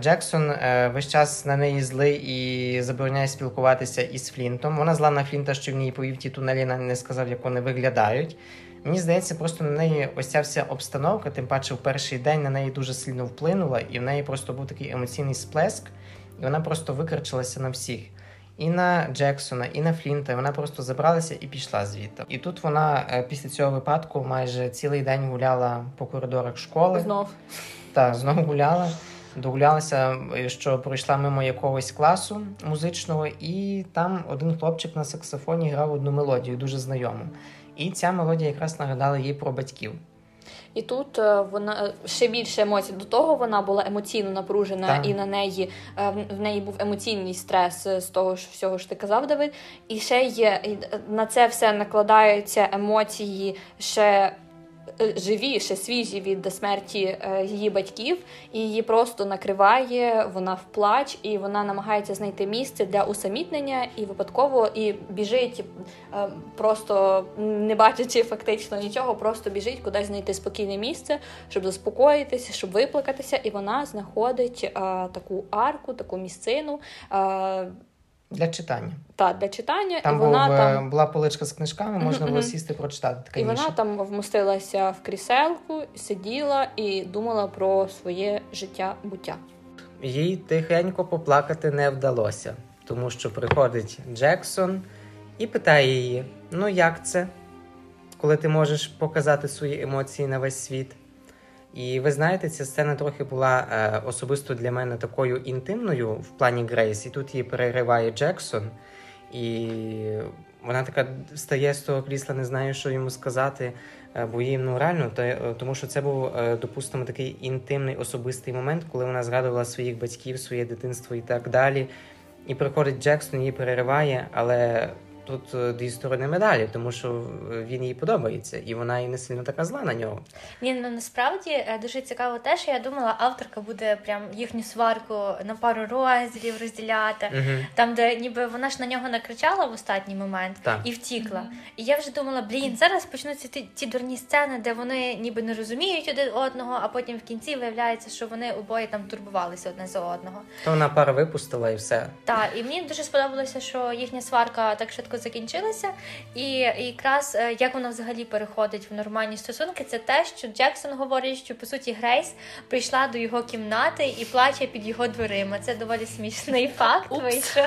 Джексон е, весь час на неї злий і забороняє спілкуватися із Флінтом. Вона зла на Флінта, що в ній повів ті тунелі, не сказав, як вони виглядають. Мені здається, просто на неї ось ця вся обстановка, тим паче в перший день на неї дуже сильно вплинула, і в неї просто був такий емоційний сплеск, і вона просто викричалася на всіх. І на Джексона, і на Флінта. Вона просто забралася і пішла звідти. І тут вона е, після цього випадку майже цілий день гуляла по коридорах школи. Знов. Та знову гуляла. Догулялася, е, що пройшла мимо якогось класу музичного, і там один хлопчик на саксофоні грав одну мелодію, дуже знайому. І ця мелодія якраз нагадала їй про батьків. І тут е, вона е, ще більше емоцій. До того вона була емоційно напружена, Так. і на неї в- неї був емоційний стрес з того ж всього, що ти казав, Давид. І ще є на це все накладаються емоції ще. Е, Живі, ще свіжі від смерті е, її батьків, і її просто накриває, вона в плач, і вона намагається знайти місце для усамітнення, і випадково і біжить, е, просто не бачачи фактично нічого, просто біжить кудись знайти спокійне місце, щоб заспокоїтися, щоб виплакатися, і вона знаходить таку арку, таку місцину. Для читання. Та для читання, Там, і вона був, е, там була поличка з книжками, можна було сісти прочитати. Така і вона там вмостилася в кріселку, сиділа і думала про своє життя буття. Їй тихенько поплакати не вдалося, тому що приходить Джексон і питає її: ну як це, коли ти можеш показати свої емоції на весь світ? І ви знаєте, ця сцена трохи була е, особисто для мене такою інтимною в плані Грейс, і тут її перериває Джексон, і вона така стає з того крісла, не знає, що йому сказати. е, Бо їй ну реально, то, е, тому що це був, е, допустимо, такий інтимний особистий момент, коли вона згадувала своїх батьків, своє дитинство і так далі. І приходить Джексон, її перериває, але тут е, дві сторони медалі, тому що е, він їй подобається, і вона і не сильно така зла на нього. Ні, ну насправді е, дуже цікаво те, що я думала, авторка буде прям їхню сварку на пару розділів розділяти. Угу. Там, де ніби вона ж на нього накричала в останній момент Так. і втікла. І я вже думала, блін, зараз почнуться ті, ті дурні сцени, де вони ніби не розуміють один одного, а потім в кінці виявляється, що вони обоє там турбувалися одне за одного. То вона пара випустила і все. Так, і мені дуже сподобалося, що їхня сварка так швидко закінчилася. І, якраз е, як вона взагалі переходить в нормальні стосунки, це те, що Джексон говорить, що по суті Грейс прийшла до його кімнати і плаче під його дверима. Це доволі смішний факт вийшов.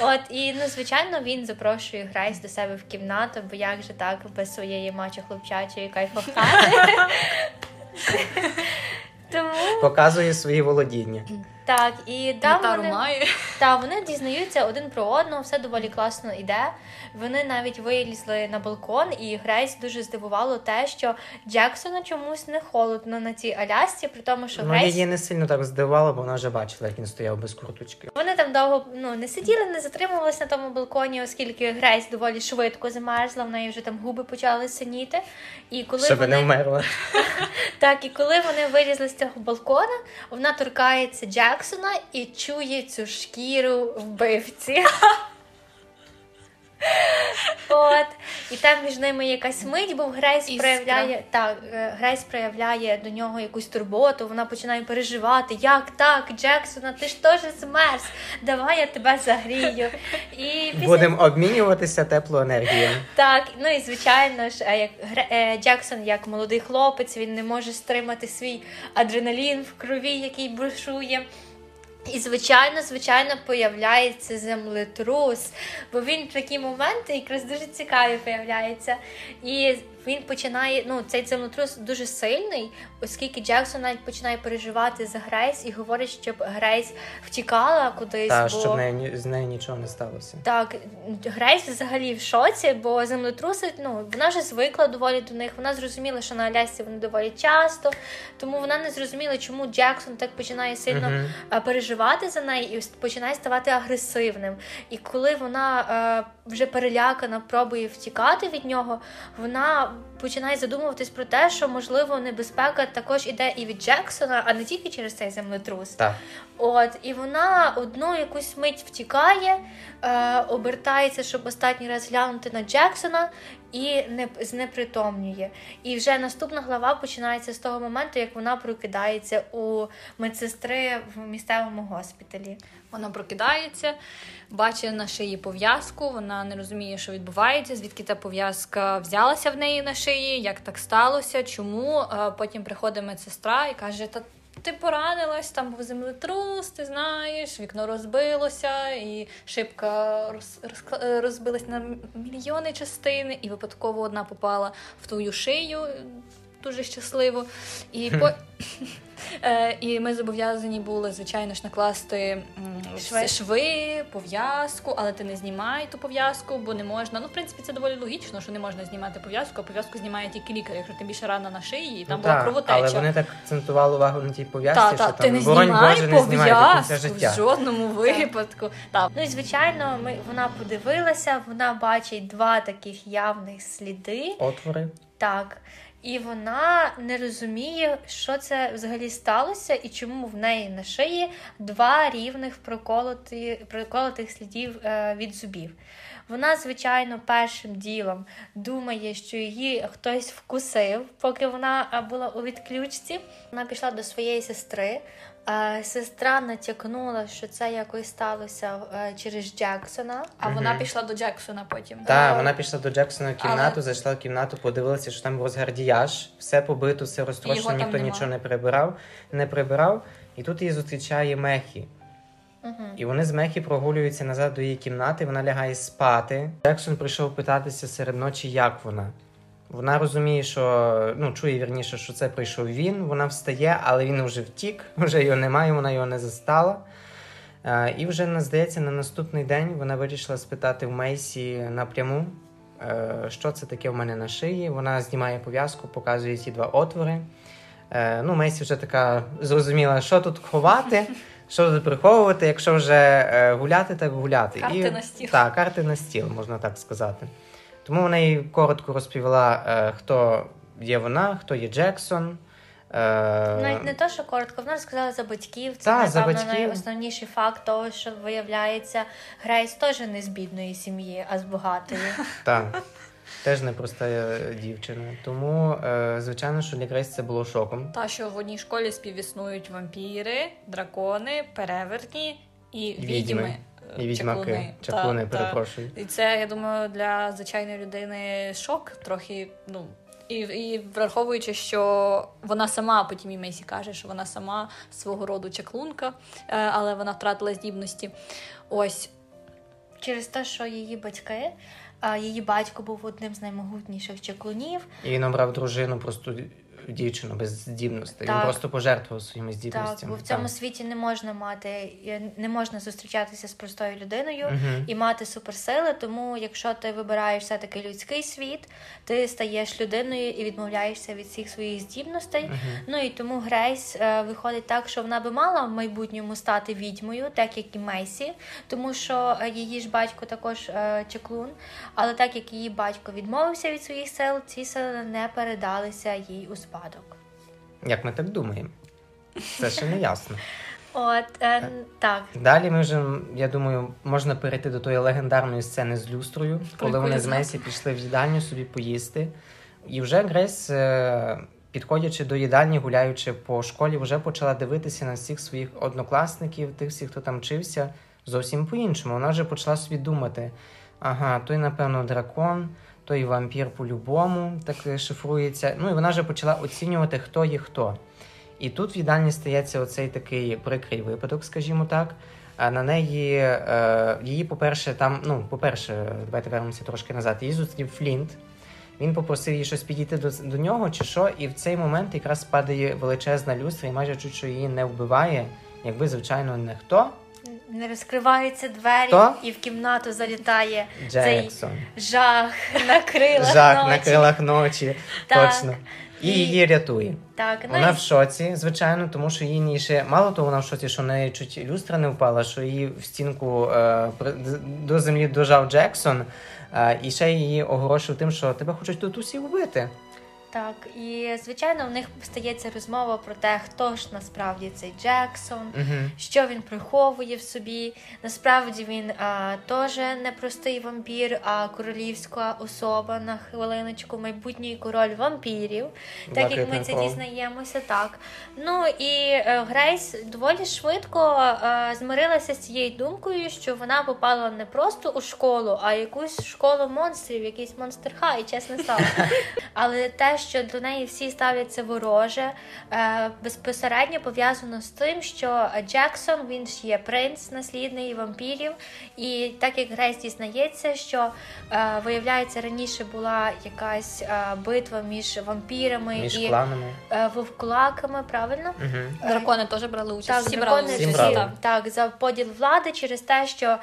От і ну звичайно він запрошує Грейс до себе в кімнату, бо як же так без своєї мачо хлопчачої кайфохати. Тому Показує свої володіння. Так, і там Гітару вони... має. Та вони дізнаються один про одного, все доволі класно йде. Вони навіть вилізли на балкон, і Грейс дуже здивувало те, що Джексону чомусь не холодно на цій Алясці, при тому, що Ну, Грейс її не сильно так здивувало, бо вона вже бачила, як він стояв без курточки. вони там довго ну не сиділи, не затримувалися на тому балконі, оскільки Грейс доволі швидко замерзла. В неї вже там губи почали синіти. І коли Щоб вони не вмерла. так, і коли вони вилізли з цього балкона, вона торкається Джексона і чує цю шкіру вбивці. От, і там між ними якась мить, бо Грейс Іскра. проявляє так, е, Грейс проявляє до нього якусь турботу, вона починає переживати, як так, Джексона, ти ж теж змерз, давай я тебе загрію. І після Будемо обмінюватися теплоенергією. так, ну і звичайно ж, е, як Гре- е, Джексон, як молодий хлопець, він не може стримати свій адреналін в крові, який бушує. І, звичайно, звичайно, появляється землетрус, бо він в такі моменти якраз дуже цікаві появляється. І він починає, ну, цей землетрус дуже сильний, оскільки Джексон навіть починає переживати за Грейс і говорить, щоб Грейс втікала кудись. Та бо... щоб ні- з нею нічого не сталося. Так, Грейс взагалі в шоці, бо землетруси, ну вона вже звикла доволі до них. Вона зрозуміла, що на Алясці вони доволі часто, тому вона не зрозуміла, чому Джексон так починає сильно е, переживати за неї і починає ставати агресивним. І коли вона е, вже перелякана, пробує втікати від нього, вона 안녕! Починає задумуватись про те, що можливо небезпека також іде і від Джексона, а не тільки через цей землетрус. Так. От, і вона одну якусь мить втікає, е, обертається, щоб останній раз глянути на Джексона, і не знепритомнює. І вже наступна глава починається з того моменту, як вона прокидається у медсестри в місцевому госпіталі. Вона прокидається, бачить на шиї пов'язку, вона не розуміє, що відбувається, звідки та пов'язка взялася в неї на шиї, як так сталося, чому. Е, Потім приходить медсестра і каже: Та ти поранилась, там був землетрус, ти знаєш, вікно розбилося, і шибка роз, розкла- е, розбилась на мільйони частин, і випадково одна попала в твою шию. Дуже щасливо. І, по... Е, і ми зобов'язані були, звичайно ж, накласти Шви. шви, пов'язку, але ти не знімай ту пов'язку, бо не можна. Ну, в принципі, це доволі логічно, що не можна знімати пов'язку, а пов'язку знімає тільки лікар, якщо тим більше рана на шиї, і там Ну, була так, кровотеча. Але вони так акцентували увагу на тій пов'язці, Та, що та, там ти не боронь знімай пов'язку життя. в жодному випадку. Так. Ну і звичайно, ми, вона подивилася, вона бачить два таких явних сліди. Отвори. Так. І вона не розуміє, що це взагалі сталося, і чому в неї на шиї два рівних проколоти, проколотих слідів е, від зубів. Вона, звичайно, першим ділом думає, що її хтось вкусив, поки вона була у відключці. Вона пішла до своєї сестри. Сестра натякнула, що це якось сталося е, через Джексона. А вона пішла до Джексона потім. Так, вона пішла до Джексона в кімнату, але- зайшла в кімнату, подивилася, що там розгардіяж, все побито, все розтрощено, ніхто нема. нічого не прибирав, не прибирав. І тут її зустрічає Мехі. Угу. І вони з Мехі прогулюються назад до її кімнати, вона лягає спати. Джексон прийшов питатися серед ночі, як вона. Вона розуміє, що ну чує вірніше, що це прийшов він. Вона встає, але він вже втік, вже його немає, вона його не застала. Е, і вже здається, на наступний день вона вирішила спитати в Мейсі напряму, е, що це таке в мене на шиї. Вона знімає пов'язку, показує ті два отвори. Е, ну, Мейсі вже така зрозуміла, що тут ховати, що тут приховувати, якщо вже гуляти, так гуляти. Карти і, на стіл. Так, карти на стіл, можна так сказати. Тому вона їй коротко розповіла, е, хто є вона, хто є Джексон. Е, Навіть не то, що коротко, вона розказала за батьків. Це Та, за напевно батьків. найосновніший факт того, що виявляється, Грейс теж не з бідної сім'ї, а з багатої. Так, теж непроста е, дівчина. Тому, е, звичайно, що для Грейс це було шоком. Та, що в одній школі співіснують вампіри, дракони, перевертні і Відьми. відьми. І відьмаки, чаклуни. чаклуни, Та, та. перепрошую. І це, я думаю, для звичайної людини шок трохи. Ну і, і враховуючи, що вона сама, потім і Мейсі каже, що вона сама свого роду чаклунка, е, але вона втратила здібності. Ось Через те, що її батьки, її батько був одним з наймогутніших чаклунів. І він обрав дружину просто дівчину без здібностей. Він просто пожертвував своїми Так, здібностями. бо в цьому світі не можна мати, не можна зустрічатися з простою людиною. Мгм. і мати суперсили. Тому, якщо ти вибираєш все таки людський світ, ти стаєш людиною і відмовляєшся від всіх своїх здібностей. Мгм. Ну і тому Грейс е, виходить так, що вона би мала в майбутньому стати відьмою, так як і Мейсі, тому що е, її ж батько також е, чеклун. Але так як її батько відмовився від своїх сил, ці сили не передалися їй у спадок. Як ми так думаємо? Це ще не ясно. От е, так. Далі ми вже, я думаю, можна перейти до тої легендарної сцени з люстрою, коли вони з. Месі пішли в їдальню собі поїсти. І вже Грейс, е, підходячи до їдальні, гуляючи по школі, вже почала дивитися на всіх своїх однокласників, тих всіх, хто там вчився, зовсім по-іншому. Вона вже почала собі думати: ага, той, напевно, дракон, той вампір по-любому так шифрується. Ну і вона вже почала оцінювати, хто є хто. І тут в їдальні стається оцей такий прикрий випадок, скажімо так. На неї, е, її, по-перше, там, ну, по-перше, давайте вернемося трошки назад. Її зустрів Флінт. Він попросив її щось підійти до, до нього, чи що, і в цей момент якраз падає величезна люстра, і майже чуть що її не вбиває, якби, звичайно, не хто. Не розкриваються двері, Хто? і в кімнату залітає цей жах на крилах. Жак ночі. на крилах ночі. Так. Точно. І І- її рятує. Так, ну Вона і в шоці, звичайно, тому що її ще мало того, вона в шоці, що в неї чуть люстра не впала, що її в стінку е, до землі дожав Джексон, е, і ще її огорошив тим, що тебе хочуть тут усі вбити. Так, і звичайно, в них стається розмова про те, хто ж насправді цей Джексон, Угу. що він приховує в собі. Насправді він а, теж не простий вампір, а королівська особа на хвилиночку, майбутній король вампірів. Так як ми це дізнаємося, так. Ну і е, Грейс доволі швидко е, змирилася з цією думкою, що вона попала не просто у школу, а якусь школу монстрів, якийсь монстр хай, чесне слово. Але те, що до неї всі ставляться вороже, е, безпосередньо пов'язано з тим, що Джексон він ж є принц, наслідний вампірів. І так як Грейс дізнається, що е, виявляється раніше була якась е, битва між вампірами Між і кланами. вовкулаками, правильно? Угу. дракони теж брали участь. Так, Всі дракони брали Всі брали. так. за поділ влади через те, що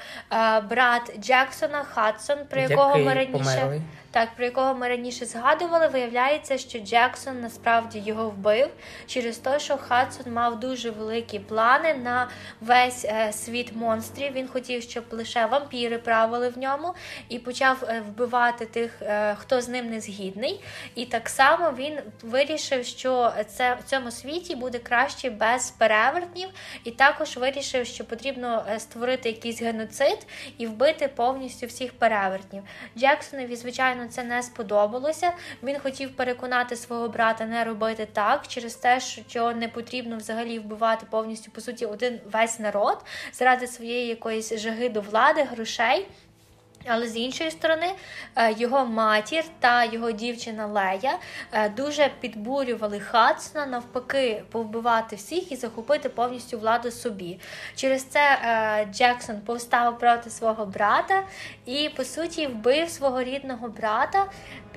брат Джексона Хадсон, про якого ми раніше говорили. Так, про якого ми раніше згадували, виявляється, що Джексон насправді його вбив через те, що Хадсон мав дуже великі плани на весь е, світ монстрів. Він хотів, щоб лише вампіри правили в ньому, і почав е, вбивати тих, е, хто з ним не згідний. І так само він вирішив, що це в цьому світі буде краще без перевертнів, і також вирішив, що потрібно створити якийсь геноцид і вбити повністю всіх перевертнів. Джексонові, звичайно, це не сподобалося. Він хотів переконати свого брата не робити так, через те, що не потрібно взагалі вбивати повністю по суті один весь народ заради своєї якоїсь жаги до влади, грошей. Але з іншої сторони, е, його матір та його дівчина Лея е, дуже підбурювали Хадсона навпаки повбивати всіх і захопити повністю владу собі. Через це е, Джексон повстав проти свого брата і, по суті, вбив свого рідного брата,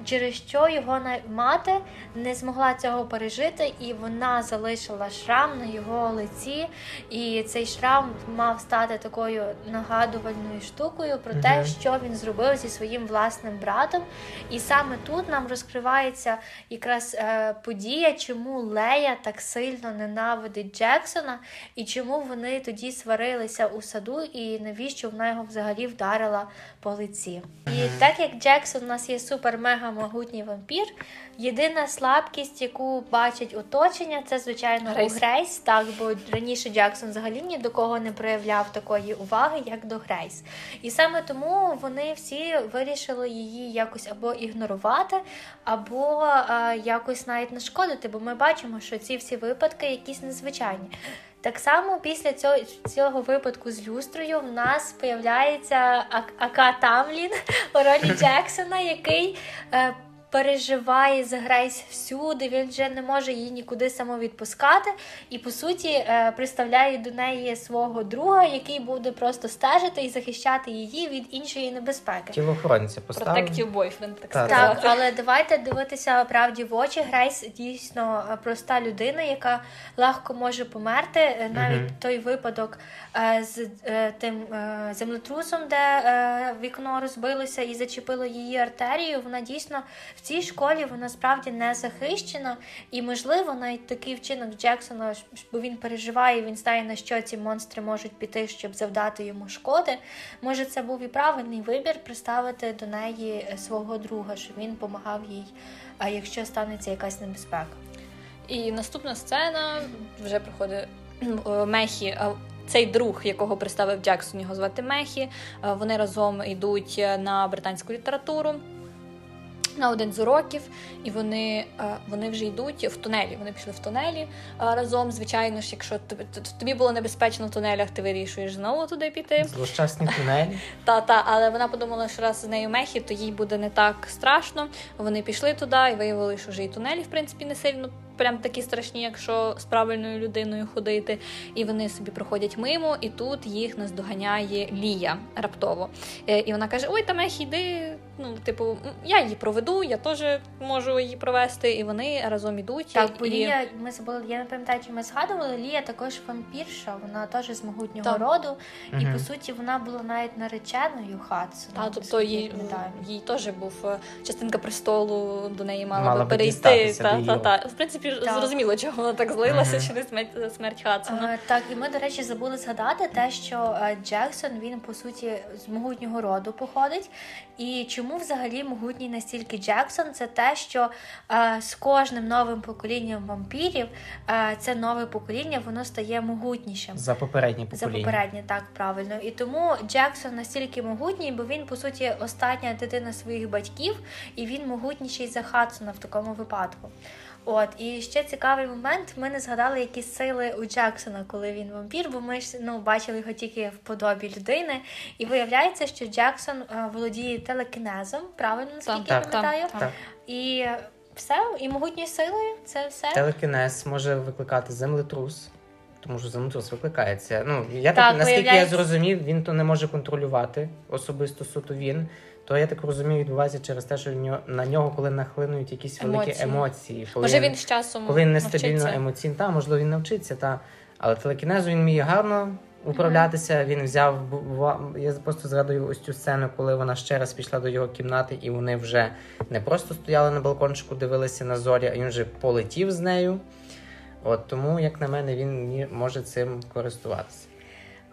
через що його мати не змогла цього пережити, і вона залишила шрам на його лиці. І цей шрам мав стати такою нагадувальною штукою про те, що він зробив зі своїм власним братом. І саме тут нам розкривається якраз е, подія, чому Лея так сильно ненавидить Джексона, і чому вони тоді сварилися у саду, і навіщо вона його взагалі вдарила по лиці. І так як Джексон у нас є супер-мега могутній вампір, єдина слабкість, яку бачить оточення, це звичайно Грейс. у Грейс. Так, бо раніше Джексон взагалі ні до кого не проявляв такої уваги, як до Грейс. І саме тому вони всі вирішили її якось або ігнорувати, або е, якось навіть нашкодити, бо ми бачимо, що ці всі випадки якісь незвичайні. Так само після цього, цього випадку з люстрою в нас з'являється Ак- Ака Тамлін у ролі Джексона, який е, переживає за Грейс всюди. Він вже не може її нікуди самовідпускати, і по суті е, представляє до неї свого друга, який буде просто стежити і захищати її від іншої небезпеки. Тілоохоронця поставив. Protective boyfriend, так Так. Так, але давайте дивитися правді в очі. Грейс дійсно е, проста людина, яка легко може померти. Е, Навіть Мгм. той випадок з тим землетрусом, де вікно розбилося і зачепило її артерію. Вона дійсно цій школі вона справді не захищена, і можливо навіть такий вчинок Джексона, бо він переживає, він знає на що ці монстри можуть піти, щоб завдати йому шкоди. Може, це був і правильний вибір приставити до неї е, свого друга, щоб він допомагав їй, а якщо станеться якась небезпека. І наступна сцена вже проходить е, Мехі. Цей друг, якого представив Джексон, його звати Мехі. е, Вони разом йдуть на британську літературу. На один з уроків, і вони, е, вони вже йдуть в тунелі. Вони пішли в тунелі е, разом. Звичайно ж, якщо тобі, тобі було небезпечно в тунелях, ти вирішуєш знову туди піти. Злощасні тунелі. Та, та, але вона подумала, що раз з нею мехі, то їй буде не так страшно. Вони пішли туди і виявили, що вже і тунелі, в принципі, не сильно прям такі страшні, якщо з правильною людиною ходити. І вони собі проходять мимо, і тут їх наздоганяє Лія раптово. Е, І вона каже: Ой, та мехі, йди. Ну, типу, я її проведу, я теж можу її провести. І вони разом ідуть. Так, бо і... Лія, ми забули, я не пам'ятаю, чи ми згадували, Лія також вампірша, вона теж з могутнього Так. роду, і Мгм. по суті вона була навіть нареченою Хадсона. Та, тобто їй, їй теж був е, частинка престолу, до неї мала, Мала би перейти. Та, та, та. В принципі, Так. зрозуміло, чого вона так злилася Мгм. через смерть, смерть Хадсона. Е, Так, і ми, до речі, забули згадати те, що е, Джексон він по суті з могутнього роду походить. І чому взагалі могутній настільки Джексон? Це те, що е, з кожним новим поколінням вампірів е, це нове покоління воно стає могутнішим. За попереднє За попереднє, так правильно. І тому Джексон настільки могутній, бо він, по суті, остання дитина своїх батьків, і він могутніший за Хадсона в такому випадку. От, і ще цікавий момент. Ми не згадали які сили у Джексона, коли він вампір, бо ми ж ну, бачили його тільки в подобі людини. І виявляється, що Джексон е, володіє телекінезом, правильно наскільки я пам'ятаю. так. Так. І все, і могутньою силою це все. Телекінез може викликати землетрус. Тому що землетрус викликається. Ну, я Так, так, наскільки я зрозумів, він то не може контролювати особисто суто він. То я так розумію, відбувається через те, що на нього, коли нахлинують якісь великі Емоції. Коли Може він з часом коли він нестабільно емоційно, та можливо він навчиться, та але телекінезу він вміє гарно управлятися. Він взяв я просто згадую ось цю сцену, коли вона ще раз пішла до його кімнати, і вони вже не просто стояли на балкончику, дивилися на зорі, а він вже полетів з нею. От тому, як на мене, він може цим користуватися.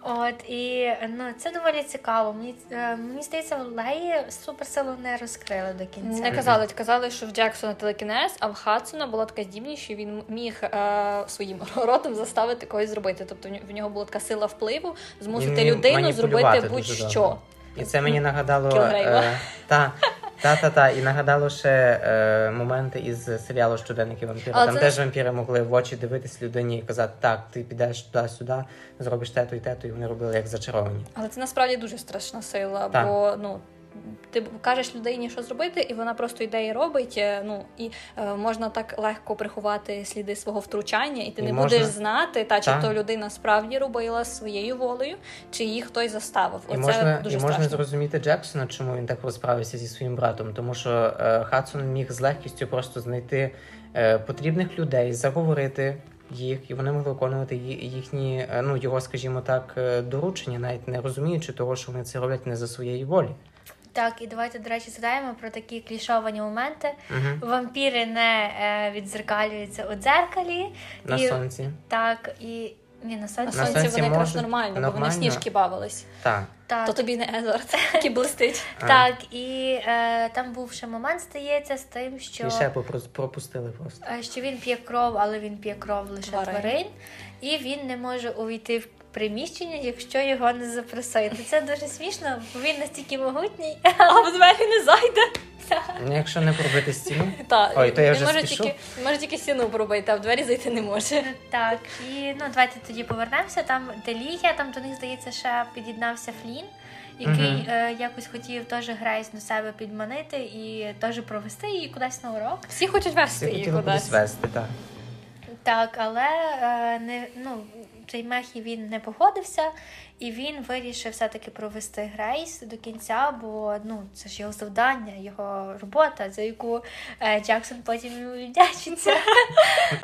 От і ну це доволі цікаво. Мені е, мені здається, в Леї суперсилу не розкрили до кінця. Не казали, казали, що в Джексона телекінез, а в Хадсона була така здібність, що він міг е, своїм ротом заставити когось зробити. Тобто в нього була така сила впливу змусити людину зробити будь-що. І це мені нагадало е, та, та, та, та, і нагадало ще е, моменти із серіалу Щоденники вампіра. Але Там це- теж вампіри могли в очі дивитись людині і казати, так, ти підеш туди-сюди, зробиш те-то і те-то, і вони робили як зачаровані. Але це насправді дуже страшна сила, Так. бо ну. Ти кажеш людині, що зробити, і вона просто йде і робить. е, Ну і е, можна так легко приховати сліди свого втручання, і ти І не можна- будеш знати, та чи Так. то людина справді робила своєю волею, чи її хтось заставив. І Оце можна, дуже і можна зрозуміти Джексона, чому він так розправився зі своїм братом, тому що е, Хадсон міг з легкістю просто знайти е, потрібних людей, заговорити їх, і вони могли виконувати їхні, е, ну його, скажімо так, е, доручення, навіть не розуміючи того, що вони це роблять не за своєї волі. Так, і давайте, до речі, згадаємо про такі клішовані моменти. Угу. Вампіри не е, відзеркалюються у дзеркалі. На і, сонці. Так, і ні, на сонці. На сонці сонці вони якраз можуть нормально, бо вони в сніжки бавились. Так. Так, То тобі не Езорд, який блистить. Так, і е, там був ще момент, здається, з тим, що, Кліше попро- пропустили просто. е, що він п'є кров, але він п'є кров лише Тварин. тварин, і він не може увійти в приміщення, якщо його не запросити. Це дуже смішно, бо він настільки могутній. А в двері не зайде. Ну, Якщо не пробити стіну. Та, Ой, то я вже може спішу. тільки, може тільки стіну пробити, а в двері зайти не може. Так, і ну давайте тоді повернемося. Там Делія, там до них здається, ще під'єднався Флін, який Мгм. е, якось хотів теж Грейс до себе підманити і теж провести її кудись на урок. Всі хочуть вести Всі її хотіли кудись. кудись вести, так. Так, але е, не ну. Цей Мехі він не погодився, і він вирішив все-таки провести Грейс до кінця, бо ну це ж його завдання, його робота, за яку е, Джексон потім йому віддячиться.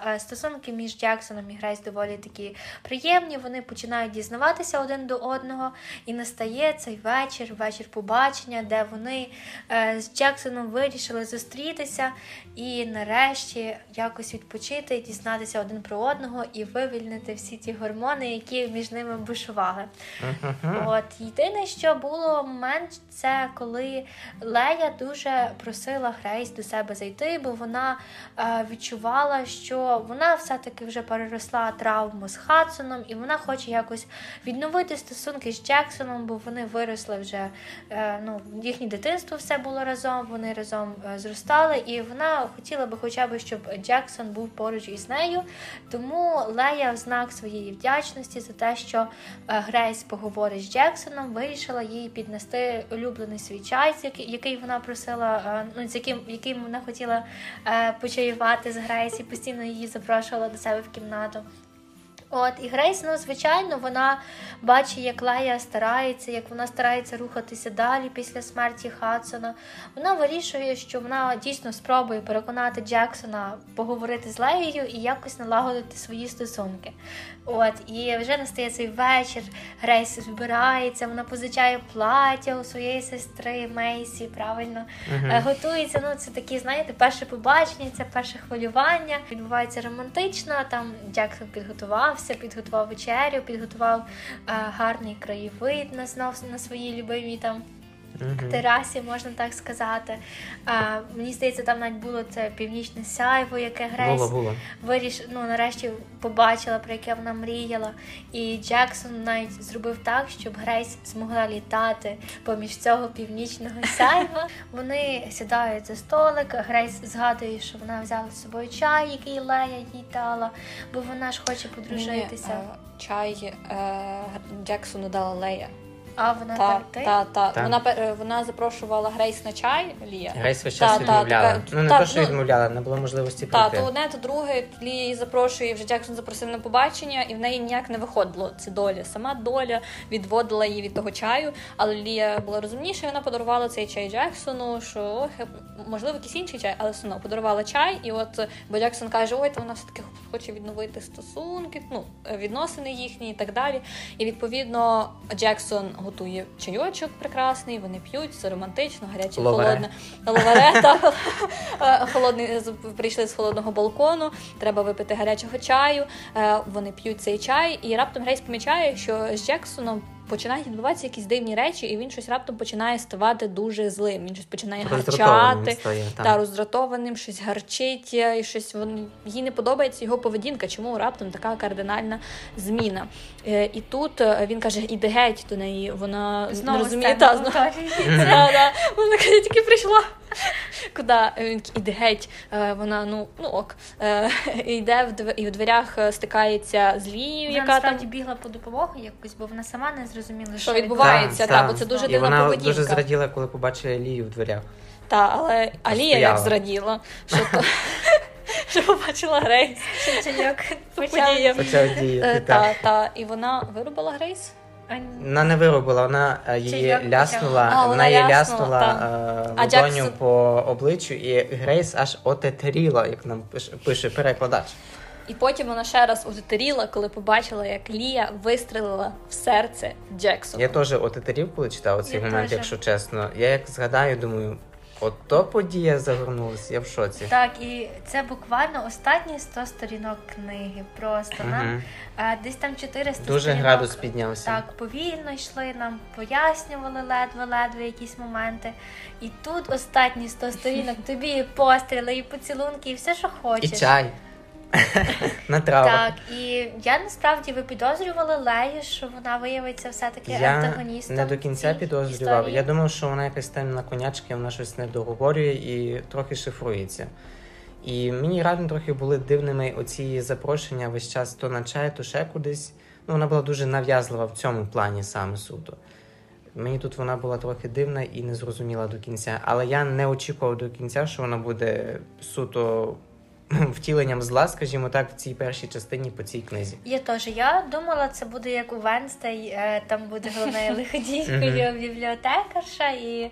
Е, Стосунки між Джексоном і Грейс доволі такі приємні. Вони починають дізнаватися один до одного, і настає цей вечір, вечір побачення, де вони е, з Джексоном вирішили зустрітися і нарешті якось відпочити, дізнатися один про одного і вивільнити всі ті гормони, які між ними бушували. Мгм. От єдине, що було момент, це коли Лея дуже просила Грейс до себе зайти, бо вона е, відчувала, що вона все-таки вже переросла травму з Хадсоном, і вона хоче якось відновити стосунки з Джексоном, бо вони виросли вже. Е, ну, їхнє дитинство все було разом, вони разом е, зростали, і вона хотіла би, хоча б, щоб Джексон був поруч із нею. Тому Лея в знак своєї вдячності за те, що е, Грейс поговорить з Джексоном, вирішила їй піднести улюблений свій чай, який, вона просила, е, ну з яким, яким вона хотіла е, почаювати з Грейс і постійно її запрошувала до себе в кімнату. От і Грейс, ну звичайно, вона бачить, як Лея старається, як вона старається рухатися далі після смерті Хадсона. Вона вирішує, що вона дійсно спробує переконати Джексона поговорити з Леєю і якось налагодити свої стосунки. От і вже настає цей вечір. Грейс збирається, вона позичає плаття у своєї сестри Мейсі. Правильно. Е, готується. Ну це такі, знаєте, перше побачення, це перше хвилювання. Відбувається романтично. Там Джексон підготувався, підготував вечерю, підготував е, гарний краєвид на на своїй любимій там Мгм. терасі, можна так сказати. А, мені здається, там навіть було це північне сяйво, яке Грейс Було, було. виріш... ну, нарешті побачила, про яке вона мріяла. І Джексон навіть зробив так, щоб Грейс змогла літати поміж цього північного сяйва. Вони сідають за столик. Грейс згадує, що вона взяла з собою чай, який Лея їй дала, бо вона ж хоче подружитися. Ні, е, чай е, Джексону дала Лея. А вона Та, там ти? та, та. Так. Вона, пер- е, вона запрошувала Грейс на чай, Лія. Грейс весь Та, час та, відмовляла. така- ну не та, то, що ну, відмовляла, не було можливості Та, прийти. то одне, то друге, Лія її запрошує, вже Джексон запросив на побачення, і в неї ніяк не виходило. Це доля. Сама доля відводила її від того чаю, але Лія була розумніша, і вона подарувала цей чай Джексону, що ох, можливо, якийсь інший чай, але все одно подарувала чай. І от бо Джексон каже: ой, то вона все таки хоче відновити стосунки, ну відносини їхні і так далі. І відповідно Джексон готує чайочок прекрасний, вони п'ють, все романтично, гаряче, Ловере. холодне. Ловерета Е, холодний прийшли з холодного балкону. Треба випити гарячого чаю. Е, Вони п'ють цей чай, і раптом Грейс помічає, що з Джексоном. Починають відбуватися якісь дивні речі, і він щось раптом починає ставати дуже злим. Він щось починає гарчати стає, та роздратованим, щось гарчить, е, і щось вон їй не подобається його поведінка. Чому раптом така кардинальна зміна? Е, І тут е, він каже: іди геть до неї. Вона не Знову розуміє та знову. Вона каже, тільки прийшла. Куди? Він іде геть. Вона ну, ну ок. Йде в дв- і в дверях стикається з Лією, Вона яка насправді там. бігла по допомогу якось, бо вона сама не зрозуміла, Що відбувається, Так, та, бо це дуже І дивна вона поведінка. дуже зраділа, коли побачила Лію в дверях. Та, але Алія як зраділа, що, то, що побачила Грейс. Е, діяти. Та, та, і вона вирубила Грейс. Вона не виробила, вона е, її ляснула. А, вона вона її ляснула, ляснула е, А ладоню Джексон- по обличчю, і Грейс аж отетеріла, як нам пише, пише перекладач. І потім вона ще раз озетеріла, коли побачила, як Лія вистрелила в серце Джексона. Я теж отетерів, коли читав цей Я момент, теж. якщо чесно. Я як згадаю, думаю, ото подія загорнулася, я в шоці. Так, і це буквально останні 100 сторінок книги. Просто нам Мгм. а, десь там 400 Дуже сторінок. градус піднявся. Так, повільно йшли, нам пояснювали ледве-ледве якісь моменти. І тут останні 100 сторінок, тобі і постріли, і поцілунки, і все, що хочеш. І чай. На травах. Так, і я насправді ви підозрювали Лею, що вона виявиться все-таки Я антагоністом. не до кінця підозрював. історії. Я думав, що вона якась темна конячка, вона щось не договорює і трохи шифрується. І мені реально трохи були дивними оці запрошення весь час то на чай, то ще кудись. Ну, вона була дуже нав'язлива в цьому плані саме суто. Мені тут вона була трохи дивна і не зрозуміла до кінця. Але я не очікував до кінця, що вона буде суто втіленням зла, скажімо так, в цій першій частині по цій книзі. Я теж. Я думала, це буде як у Венстей, е, там буде головною лиходійкою бібліотекарша, і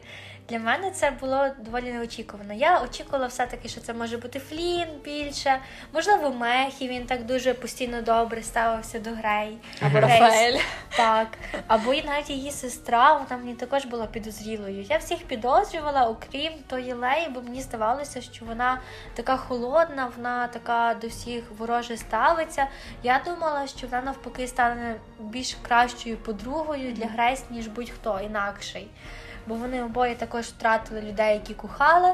для мене це було доволі неочікувано. Я очікувала все-таки, що це може бути Флін більше, можливо, Мехі, він так дуже постійно добре ставився до Грей. Або Грейс. Рафаель. Так, або і навіть її сестра, вона мені також була підозрілою. Я всіх підозрювала, окрім тої Леї, бо мені здавалося, що вона така холодна, вона така до всіх вороже ставиться. Я думала, що вона навпаки стане більш кращою подругою для Грейс, ніж будь-хто інакший. Бо вони обоє також втратили людей, які кохали,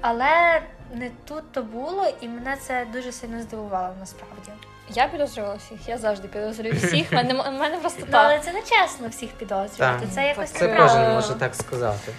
але не тут то було, і мене це дуже сильно здивувало насправді. Я підозрювала всіх, я завжди підозрюю всіх. Мене, в мене просто Ну, але це не чесно всіх підозрювати. Це якось Це неправильно. кожен може так сказати.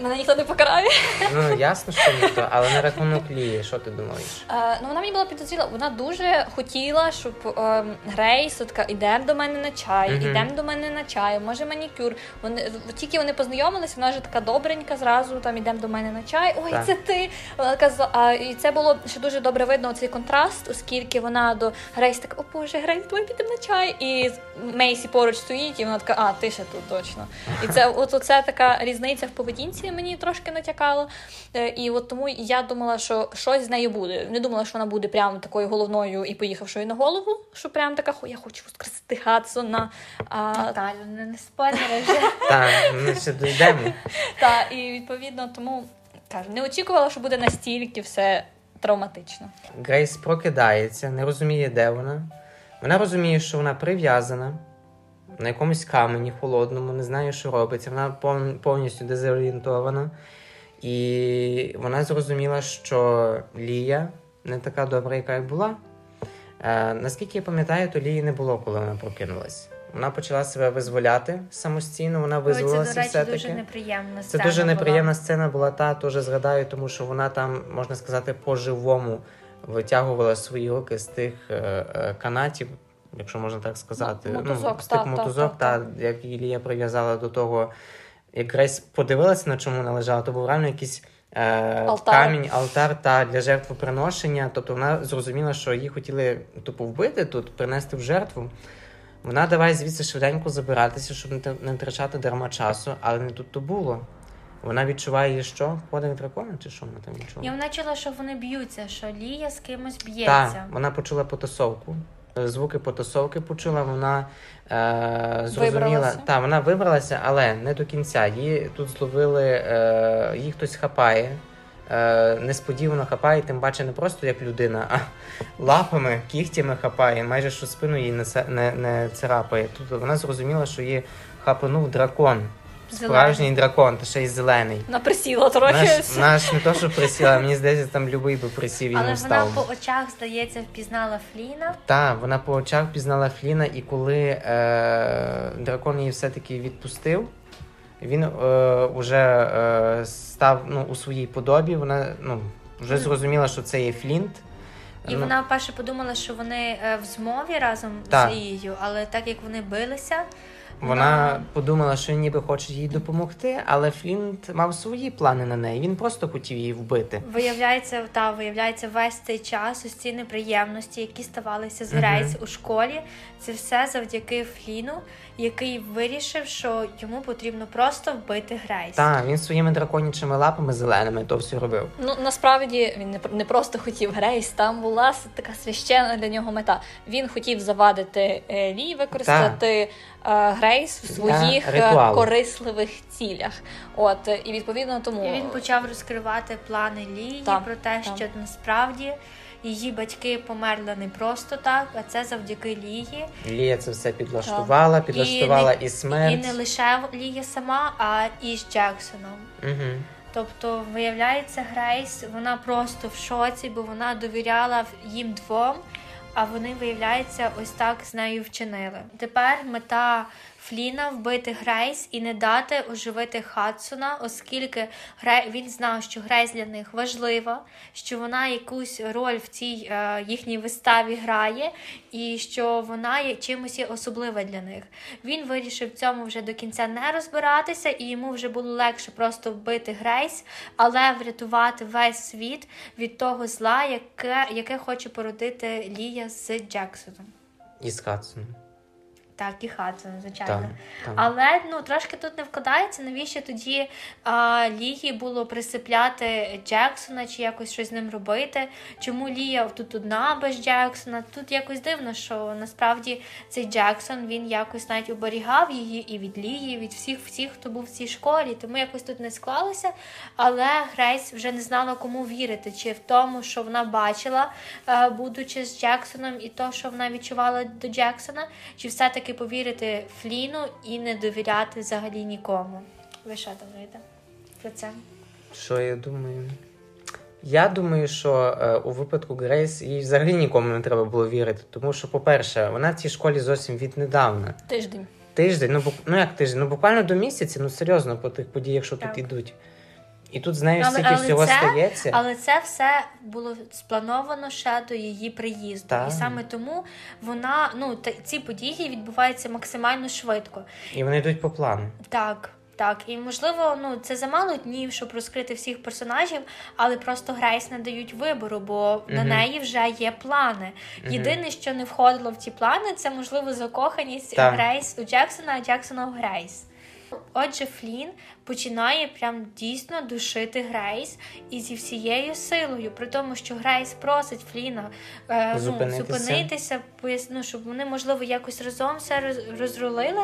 Мене ніхто не покарає. Ну ясно, що ніхто, але на рахунок Лії, що ти думаєш? Е, ну, вона мені була підозріла. Вона дуже хотіла, щоб е, Грейс така ідемо до мене на чай, Мгм. ідемо до мене на чай, може манікюр. Вони тільки вони познайомилися, вона вже така добренька, зразу там ідемо до мене на чай. Ой, Так. це ти. Вона казала, і це було ще дуже добре видно цей контраст, оскільки вона до Грейс така, о Боже, Грейс, давай підемо на чай. І Мейсі поруч стоїть, і вона така, а ти ще тут точно. І це от оце така різниця в поведінці мені трошки натякало. Е, І от тому я думала, що щось з нею буде. Не думала, що вона буде прямо такою головною і поїхавшою на голову, що прям така «Хо, я хочу воскресити Гадсона. А, Наталю, не, не спойлери вже. Так, ми ще дійдемо. та, і відповідно тому кажу, не очікувала, що буде настільки все травматично. Грейс прокидається, не розуміє, де вона. Вона розуміє, що вона прив'язана на якомусь камені холодному, не знає, що робиться. Вона пов- повністю дезорієнтована. І вона зрозуміла, що Лія не така добра, яка й була. Е, наскільки я пам'ятаю, то Лії не було, коли вона прокинулась. Вона почала себе визволяти самостійно, вона Ой, це, визволилася все-таки. дуже неприємна Це сцена дуже була. неприємна сцена була та, теж згадаю, тому що вона там, можна сказати, по-живому витягувала свої руки з тих е, е, канатів. якщо можна так сказати. М- мотузок, ну, стик так, так, мотузок, так, та, як Ілія прив'язала до того, як Грейс подивилася, на чому вона лежала, то був реально якийсь е, Алтар. камінь, алтар та для жертвоприношення. Тобто вона зрозуміла, що її хотіли тупо вбити тут, принести в жертву. Вона давай звідси швиденько забиратися, щоб не тр- не втрачати дарма часу, але не тут то було. Вона відчуває, що подих дракона, чи що вона там відчула? І вона чула, що вони б'ються, що Лія з кимось б'ється. Так, вона почула потасовку. Звуки потасовки почула, вона е, зрозуміла. Так, вона вибралася, але не до кінця. Її тут зловили, е, її хтось хапає. Е, несподівано хапає, тим паче не просто як людина, а лапами, кігтями хапає, майже що спину її не, не, не царапає. Тут вона зрозуміла, що її хапанув дракон. Справжній дракон, та ще й зелений. Вона присіла трохи. Наш, наш не то, що присіла, мені здається, там любий би присів і Але вона по очах, здається, впізнала Фліна. Так, вона по очах пізнала Фліна, і коли е, дракон її все-таки відпустив, він е, вже е, став ну, у своїй подобі. Вона ну, вже зрозуміла, що це є Флінт. І Ну, вона вперше подумала, що вони е, в змові разом Так. з Лією, але так як вони билися, Вона подумала, що ніби хоче їй допомогти, але Флінт мав свої плани на неї. Він просто хотів її вбити. Виявляється, та виявляється, весь цей час ось ці неприємності, які ставалися з. Грейс у школі, це все завдяки Фліну, який вирішив, що йому потрібно просто вбити Грейс. Так, він своїми драконячими лапами зеленими то все робив. Ну насправді він не, не просто хотів Грейс, там була така священна для нього мета. Він хотів завадити е, Лі, використати е, Грейс в своїх е, корисливих цілях. От і відповідно тому І він почав розкривати плани Лії про те, так. що насправді її батьки померли не просто так, а це завдяки Лії. Лія це все підлаштувала, підлаштувала і, І смерть. не лише Лія сама, а і з Джексоном. Угу. Тобто, виявляється, Грейс, вона просто в шоці, бо вона довіряла їм двом, а вони, виявляється, ось так з нею вчинили. Тепер мета Фліна вбити Грейс і не дати оживити Хадсона, оскільки він знав, що Грейс для них важлива, що вона якусь роль в цій е, їхній виставі грає, і що вона є чимось є особлива для них. Він вирішив цьому вже до кінця не розбиратися, і йому вже було легше просто вбити Грейс, але врятувати весь світ від того зла, яке, яке хоче породити Лія з Джексоном. І з Хадсоном. Так, і Хадсон, звичайно. Так, так. Але ну трошки тут не вкладається, навіщо тоді а, Лії було присипляти Джексона чи якось щось з ним робити? Чому Лія тут одна без Джексона? Тут якось дивно, що насправді цей Джексон він якось навіть оберігав її і від Лії, і від всіх, всіх, хто був в цій школі. Тому якось тут не склалося. Але Грейс вже не знала, кому вірити, чи в тому, що вона бачила, е, будучи з Джексоном, і то, що вона відчувала до Джексона, чи все-таки повірити Фліну і не довіряти взагалі нікому. Ви що думаєте про це? Що я думаю? Я думаю, що е, у випадку Грейс їй взагалі нікому не треба було вірити. Тому що, по-перше, вона в цій школі зовсім віднедавна. тиждень. Тиждень, ну, бук... ну як тиждень, ну буквально до місяця, ну серйозно, по тих подіях, що Так. тут ідуть. І тут з нею Але- але всього це- стається. Але це все було сплановано ще до її приїзду. Так. І саме тому вона ну та ці події відбуваються максимально швидко. І вони йдуть по плану. Так. Так, і можливо, ну це замало днів, щоб розкрити всіх персонажів, але просто Грейс не дають вибору, бо на неї вже є плани. Мгм. Єдине, що не входило в ті плани, це можливо закоханість. Грейс у Джексона, а Джексона у Грейс. Отже, Флін починає прям дійсно душити Грейс і зі всією силою, при тому, що Грейс просить Фліна е, ну, Зупинитися. зупинитися, поясну, щоб вони, можливо, якось разом все роз- розрулили.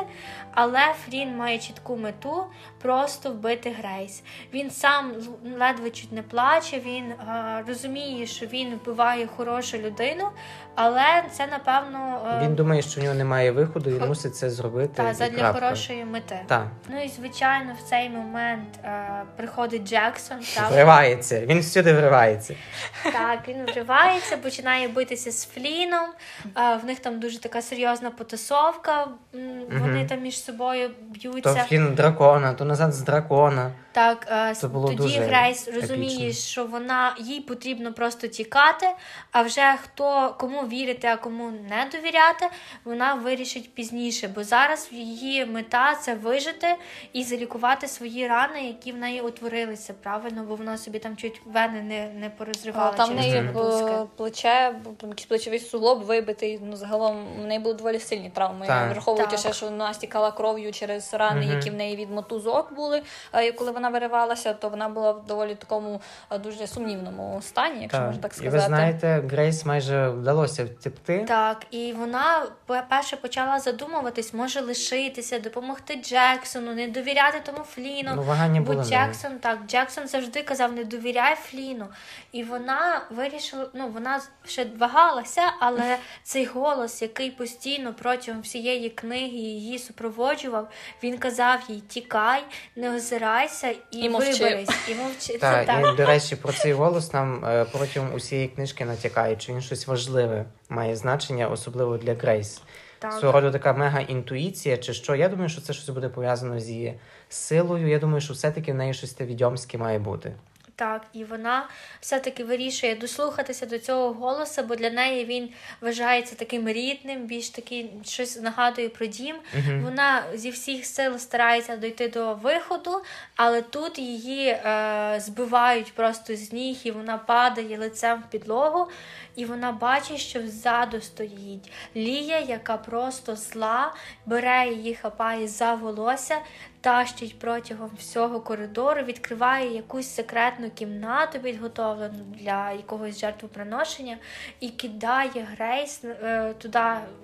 Але Флін має чітку мету просто вбити Грейс. Він сам ледве чуть не плаче, він е, розуміє, що він вбиває хорошу людину, але це напевно е, Він думає, що в нього немає виходу, і мусить це зробити. та, задля хорошої мети. Так, Ну і звичайно, в цей момент е, приходить Джексон. Та, вривається. Він всюди вривається. так, він вривається, починає битися з Фліном. Е, в них там дуже така серйозна потасовка. Вони угу. там між собою То б'ються. флін дракона, то назад з дракона. Так, е, Це було тоді дуже Грейс розуміє, епічно. що вона їй потрібно просто тікати. А вже хто кому вірити, а кому не довіряти, вона вирішить пізніше. Бо зараз її мета це вижити і залікувати свої рани, які в неї утворилися. Правильно, бо вона собі там чуть вени не, не порозривала. Там в через неї е, плече, там якийсь плечовий суглоб вибитий. Ну загалом в неї були доволі сильні травми. Так. Враховуючи Так. ще, що вона стікала кров'ю через рани, Мгм. які в неї від мотузок були. І коли вона виривалася, то вона була в доволі такому е, дуже сумнівному стані, якщо можна так І сказати. ви знаєте, Грейс майже вдалося втекти. Так, і вона перше почала задумуватись, може лишитися, допомогти Джексону, не довіряти тому Фліну. Ну, вагання Бо було. Джексон так, Джексон завжди казав, не довіряй Фліну. І вона вирішила, ну вона ще вагалася, але цей голос, який постійно протягом всієї книги її супроводжував, він казав їй: тікай, не озирайся і, І виберись. І мовчи. Так, Так. і до речі, про цей голос нам е, протягом усієї книжки натякає, що він щось важливе має значення, особливо для Грейс. Так. Свого роду така мега інтуїція, чи що. Я думаю, що це щось буде пов'язано з її силою. Я думаю, що все-таки в неї щось те відьомське має бути. Так, і вона все-таки вирішує дослухатися до цього голосу, бо для неї він вважається таким рідним, більш такий щось нагадує про дім. Мгм. Вона зі всіх сил старається дойти до виходу, але тут її е, збивають просто з ніг, і вона падає лицем в підлогу, і вона бачить, що ззаду стоїть Лія, яка просто зла, бере її, хапає за волосся, тащить протягом всього коридору, відкриває якусь секретну кімнату, підготовлену для якогось жертвоприношення, і кидає Грейс е, туди,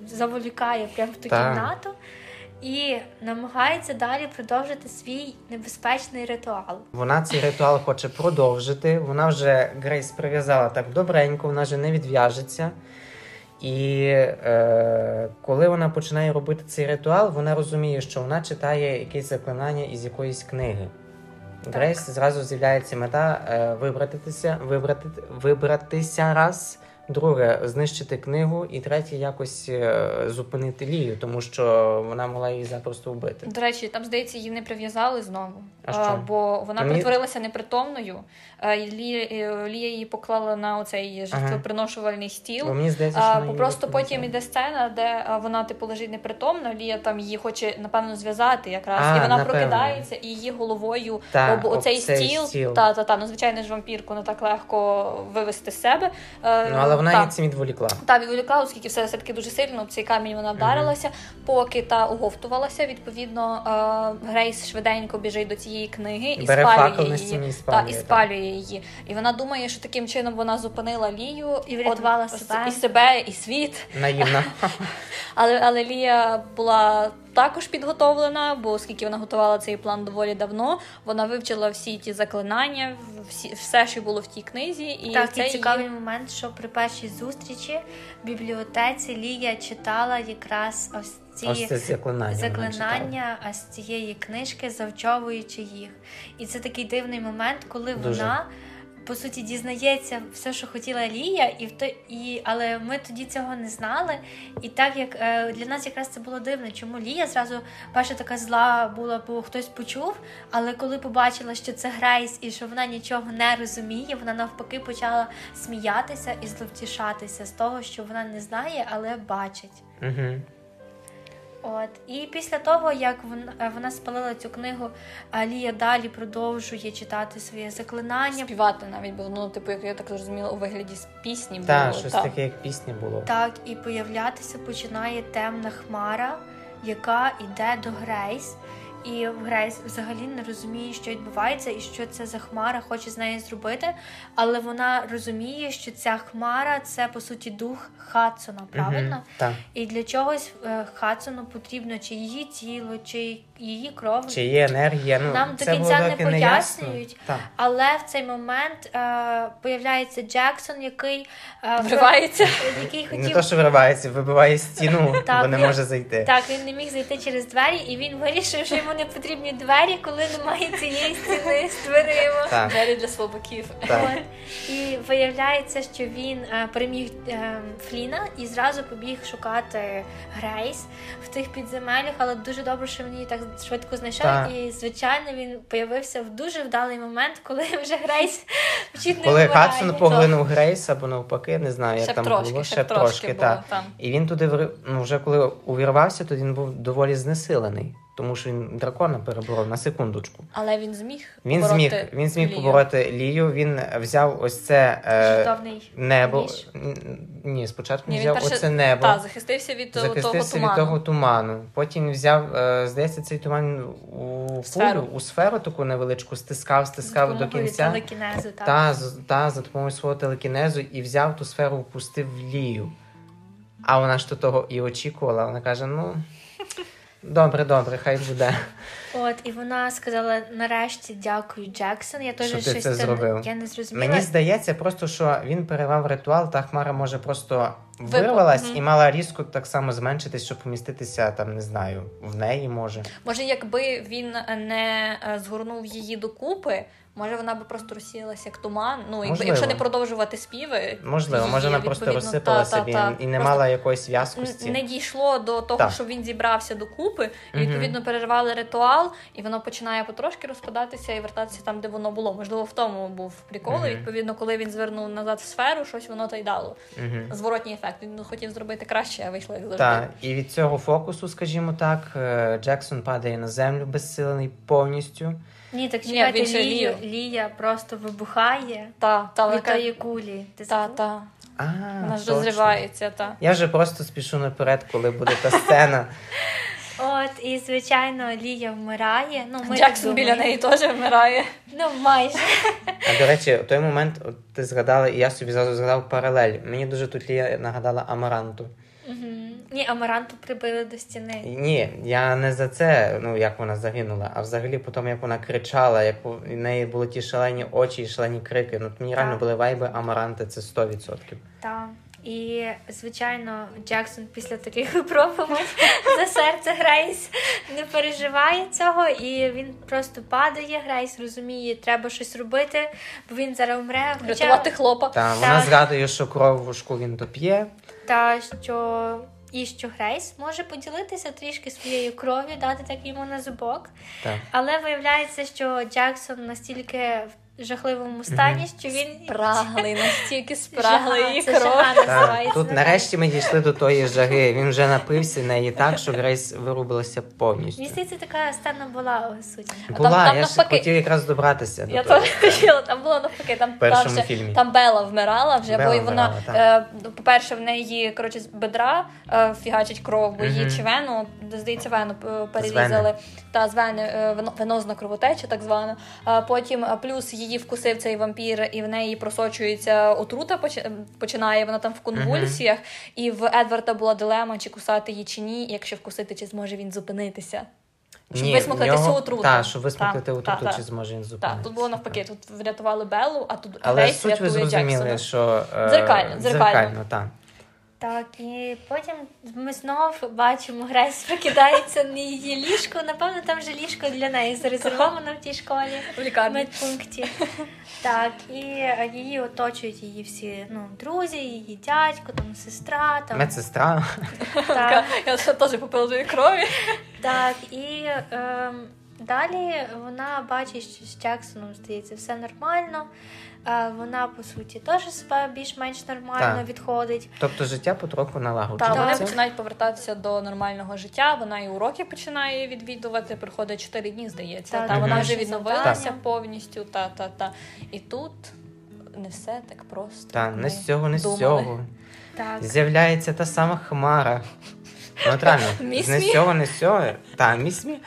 заволікає прямо в ту Так. кімнату. І намагається далі продовжити свій небезпечний ритуал. Вона цей ритуал хоче продовжити. Вона вже Грейс прив'язала так добренько, вона вже не відв'яжеться. І е, коли вона починає робити цей ритуал, вона розуміє, що вона читає якесь заклинання із якоїсь книги. Грейс зразу з'являється мета е, вибратися, вибрати, вибратися раз, друге знищити книгу, і третє якось е, зупинити Лію, тому що вона могла її запросто вбити. До речі, там, здається, її не прив'язали знову, А що? бо вона Мені- притворилася непритомною. Е, і Лі- Лія її поклала на оцей жертвоприношувальний стіл. Бо мені здається, що її просто потім іде сцена, де вона типу лежить непритомна. Лія там її хоче напевно зв'язати якраз, А, і вона напевно. прокидається і її головою Так, об оцей стіл. стіл. Та та та ну звичайно ж вампірку не так легко вивести з себе. Е, Ну, але вона та. її цим відволікла. Та відволікла, оскільки все все таки дуже сильно об цей камінь вона вдарилася, поки та оговтувалася. Відповідно, е, Грейс швиденько біжить до цієї книги і Бере спалює її. і Та, і спалює її. І вона думає, що таким чином вона зупинила Лію І врятувала От, себе. і себе, і світ. Наївна. Але, але Лія була також підготовлена, бо оскільки вона готувала цей план доволі давно, вона вивчила всі ті заклинання, всі, все, що було в тій книзі, і так, це і цікавий її... момент, що при першій зустрічі в бібліотеці Лія читала якраз ось ці Ось це заклинання. заклинання а з цієї книжки, завчовуючи їх. І це такий дивний момент, коли Дуже. вона. По суті, дізнається все, що хотіла Лія, і в то і але ми тоді цього не знали. І так як е, для нас якраз це було дивно, чому Лія зразу перша така зла була, бо хтось почув. Але коли побачила, що це Грейс і що вона нічого не розуміє, вона навпаки почала сміятися і зловтішатися з того, що вона не знає, але бачить. Угу. От і після того, як вона, е, вона спалила цю книгу, а Лія далі продовжує читати своє заклинання. співати навіть, було, ну, типу, як я так зрозуміла, у вигляді з пісні було. Так, щось так. таке, як пісні було. Так, і появлятися починає темна хмара, яка йде до Грейс. І Грейс взагалі не розуміє, що відбувається, і що це за хмара хоче з нею зробити. Але вона розуміє, що ця хмара це по суті дух Хадсона, правильно? Угу, Так. І для чогось е, Хадсону потрібно чи її тіло, чи її кров. Чи є енергія? Ну, Нам до кінця було не пояснюють. Так. Але в цей момент е, появляється Джексон, який е, Вривається. який Не хотів то, що виривається, вибиває стіну, Так, бо не він- може зайти. Так, він не міг зайти через двері, і він вирішив, що йому не потрібні двері, коли немає цієї стіни з дверима. Так. Двері для слабаків. Так. І виявляється, що він е, переміг е, Фліна і зразу побіг шукати Грейс в тих підземеллях, але дуже добре, що він її так швидко знайшов. Так. І звичайно він появився в дуже вдалий момент, коли вже Грейс вчить не Коли. Хадсон поглинув Грейс або навпаки, не знаю, як там трошки, було, ще ще трошки трошки, було, так. там. І він туди ну, вже коли увірвався, то він був доволі знесилений, тому що він дракона переборов на секундочку. Але він зміг Він побороти зміг, він зміг Лію. побороти Лію. Він взяв ось це е, небо. ніж. Ні, спочатку Ні, він взяв перше- оце небо. Та, захистився від того, того Захистився від туману. того туману. Потім взяв, е, здається, цей туман у Сферу. кулю, у сферу таку невеличку, стискав, стискав до кінця. телекінезу, так. Та, та за допомогою свого телекінезу і взяв ту сферу, впустив в лію. А вона ж то того і очікувала. Вона каже: ну, добре, добре, хай буде. От і вона сказала нарешті дякую, Джексон. Я теж Що ти щось це зробив. Я не зрозуміла. Мені здається, просто що він перервав ритуал, та хмара може просто вирвалась мгм. і мала різко так само зменшитись, щоб поміститися там, не знаю, в неї може. Може, якби він не е, згорнув її докупи, може вона би просто розсіялася як туман. Ну, Можливо. якщо не продовжувати співи, Можливо, може вона просто розсипалася та, та, та. і не Просто мала якоїсь в'язкості. не дійшло до того, Так. що він зібрався докупи, і відповідно перервали ритуал, і воно починає потрошки розпадатися і вертатися там, де воно було. Можливо, в тому був прикол. І відповідно, коли він звернув назад в сферу, щось воно та й дало. Зворотній ефект. Він хотів зробити краще, а вийшло як завжди. Так, і від цього фокусу, скажімо так, е, Джексон падає на землю безсилений повністю. Ні, так чекайте, ще Лію, Лію. Лія просто вибухає Та, та, від тої кулі. Ти та, та. А, Вона ж розривається, та. Я вже просто спішу наперед, коли буде та сцена. От, і звичайно, Лія вмирає. Ну, ми Джексон біля неї теж вмирає. Ну, майже. А до речі, в той момент от ти згадала, і я собі зразу згадав паралель. Мені дуже тут Лія нагадала Амаранту. Мгм. Ні, Амаранту прибили до стіни. Ні, я не за це, ну як вона загинула, а взагалі по тому, як вона кричала, як у в неї були ті шалені очі і шалені крики. Ну, мені реально були вайби Амаранти, це 100%. Так. І, звичайно, Джексон після таких випробувань за серце Грейс не переживає цього, і він просто падає. Грейс розуміє, треба щось робити, бо він зараз вмре. Хоча Рятувати хлопа. Та вона згадує, що кров в шку він доп'є. та що і що Грейс може поділитися трішки своєю кров'ю, дати так йому на зубок. Так. Але виявляється, що Джексон настільки в жахливому стані, що він Спраглий, настільки спраглий Жага, це кров. жага Так, називається. тут нарешті ми дійшли до тої жаги. Він вже напився неї так, що Грейс вирубилася повністю. Мені здається, така сцена була у суті. Була, там я ж навпаки- хотів якраз добратися до Я того. теж хотіла, там було навпаки, там, В першому там, вже- фільмі. там Бела вмирала вже, Бела бо вона, вмирала, е, по-перше, в неї коротше, з бедра е, фігачить кров, бо її Мгм. чи вену, здається, вену е, перерізали. Та з вени е, вено- венозна кровотеча, так звана. А потім е, плюс її вкусив цей вампір, і в неї просочується отрута, починає вона там в конвульсіях. І в Едварда була дилема, чи кусати її чи ні. Якщо вкусити, чи зможе він зупинитися. Щоб висмоктати в нього- всю отруту. Так, щоб висмоктати Так, отруту, чи зможе він Так, тут було навпаки, тут врятували Беллу, а тут Але Грейс суть ви рятує зрозуміли, Джексона. що е, Дзеркально, дзеркально. дзеркально, так. Так, і потім ми знов бачимо, Грейс прокидається на її ліжко. Напевно, там вже ліжко для неї зарезервовано в тій школі в лікарні. медпункті. Так, і е, її оточують її всі ну, друзі, її дядько, там сестра, там Медсестра. так, Я теж попила крові. так. І ем, далі вона бачить, що з Джексоном здається все нормально. Е, вона, по суті, теж себе більш-менш нормально Так. відходить. Тобто життя потроху налагоджується. вони починають повертатися до нормального життя. Вона і уроки починає відвідувати. Приходить 4 дні, здається. Так, та вона вже відновилася завдання. повністю. Та та та. І тут не все так просто. Та не з цього, не з цього. Так. З'являється та сама хмара. Ну, реально, не з цього, не з цього. Та, miss me.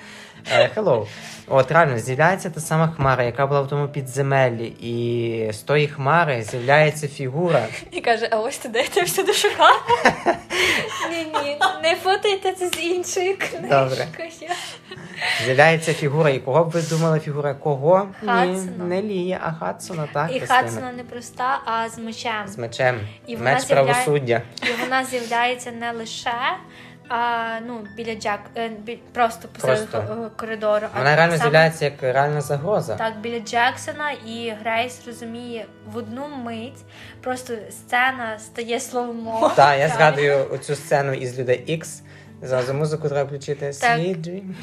Hello. От реально, з'являється та сама хмара, яка була в тому підземеллі, і з тої хмари з'являється фігура. І каже: а ось ти де ти всюди шукав? Ні, ні, не путайте це з іншою книжкою. Добре. З'являється фігура, і кого б ви думали фігура? Кого? Ні, Хадсона. не Лія, а Хадсона, так. І. Хадсона не проста, а з мечем. З мечем. І вона Меч з'являє- правосуддя. І вона з'являється не лише а, ну, біля Джек, е, бі- просто посеред Просто. е, коридору. А Вона реально саме- з'являється як реальна загроза. Так, біля Джексона, і Грейс розуміє в одну мить. Просто сцена стає slow-mo. Так, я згадую оцю сцену із людей X. Зразу музику треба включити Так. Sweet Dream.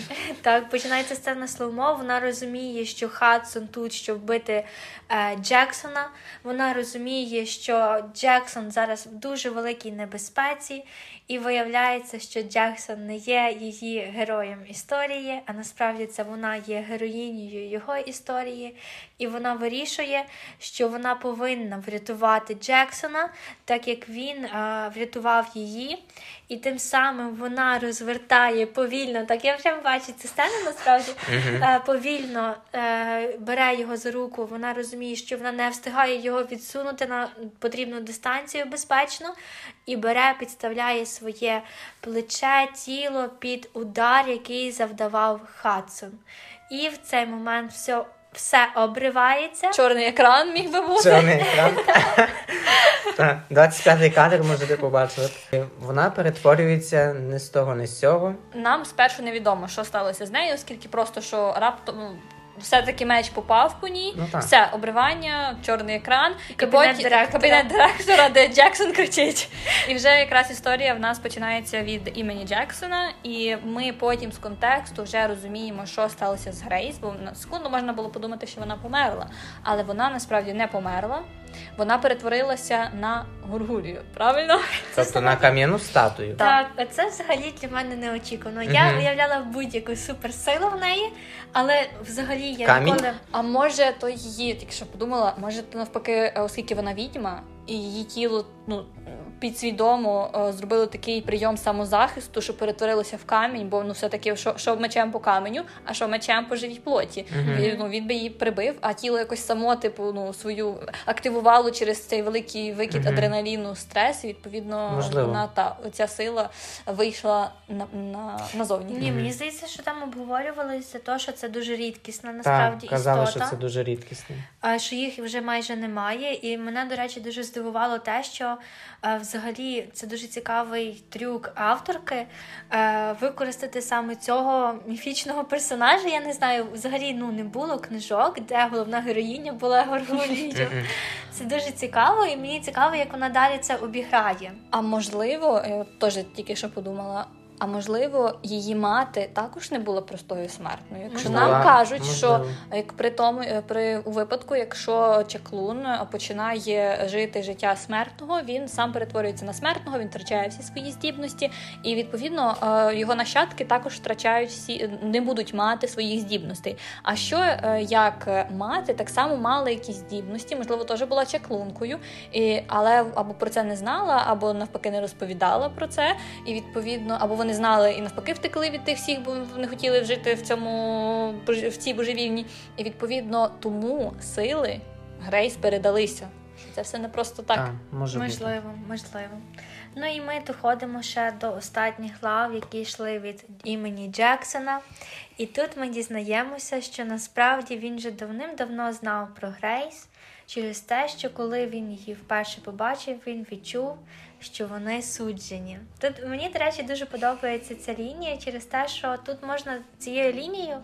Так, починається сцена slow-mo. Вона розуміє, що Хадсон тут, щоб вбити е, Джексона. Вона розуміє, що Джексон зараз в дуже великій небезпеці, і виявляється, що Джексон не є її героєм історії, а насправді це вона є героїнею його історії. І вона вирішує, що вона повинна врятувати Джексона, так як він е, врятував її. І тим самим вона розвертає повільно. Так я вже бачу цю сцену насправді. Е, повільно е, бере його за руку. Вона розуміє, що вона не встигає його відсунути на потрібну дистанцію безпечно, і бере, підставляє своє плече, тіло під удар, який завдавав Хадсон. І в цей момент все, все обривається. Чорний екран міг би бути. Чорний екран. Так, 25-й кадр можете побачити. Вона перетворюється не з того, не з цього. Нам спершу невідомо, що сталося з нею, оскільки просто що раптом. Все-таки меч попав по ній, Ну, все, обривання, чорний екран, і, кабінет потім- директора. кабінет директора, де Джексон кричить. І вже якраз історія в нас починається від імені Джексона, і ми потім з контексту вже розуміємо, що сталося з Грейс, бо на секунду можна було подумати, що вона померла, але вона насправді не померла. Вона перетворилася на гургулію, правильно? Тобто на кам'яну статую. Так, а це взагалі для мене неочікувано. Я Мгм. уявляла будь-яку суперсилу в неї, але взагалі я Камінь? ніколи. А може, то її, якщо подумала, може, то навпаки, оскільки вона відьма, і її тіло ну, підсвідомо е, зробило такий прийом самозахисту, що перетворилося в камінь, бо ну все-таки що, що мечем по каменю, а що мечем по живій плоті. Він, ну, він би її прибив, а тіло якось само, типу, ну, свою активувало через цей великий викид Мгм. адреналіну, стрес, і відповідно Можливо. вона та ця сила вийшла на, на, назовні. Ні, Мгм. мені здається, що там обговорювалося те, що це дуже рідкісна насправді Так, казали, істота, що це дуже рідкісне. а що їх вже майже немає. І мене, до речі, дуже здивувало те, що е, взагалі це дуже цікавий трюк авторки е, використати саме цього міфічного персонажа. Я не знаю, взагалі ну не було книжок, де головна героїня була Горгулією. Це дуже цікаво, і мені цікаво, як вона далі це обіграє. А можливо, я теж тільки що подумала. А можливо, її мати також не була простою смертною. Якщо Можливо. нам кажуть, Можливо. що як при тому, е, при у випадку, якщо чаклун е, починає жити життя смертного, він сам перетворюється на смертного, він втрачає всі свої здібності, і відповідно е, його нащадки також втрачають всі, не будуть мати своїх здібностей. А що як мати так само мала якісь здібності, можливо, теж була чаклункою, і, але або про це не знала, або навпаки не розповідала про це, і відповідно, або вони знали і навпаки втекли від тих всіх, бо не хотіли жити в цьому в цій божевільні. І відповідно тому сили Грейс передалися. Це все не просто так. Так, може бути. Можливо, можливо. Ну і ми доходимо ще до останніх глав, які йшли від імені Джексона. І тут ми дізнаємося, що насправді він вже давним-давно знав про Грейс через те, що коли він її вперше побачив, він відчув, що вони суджені. Тут мені, до речі, дуже подобається ця лінія через те, що тут можна цією лінією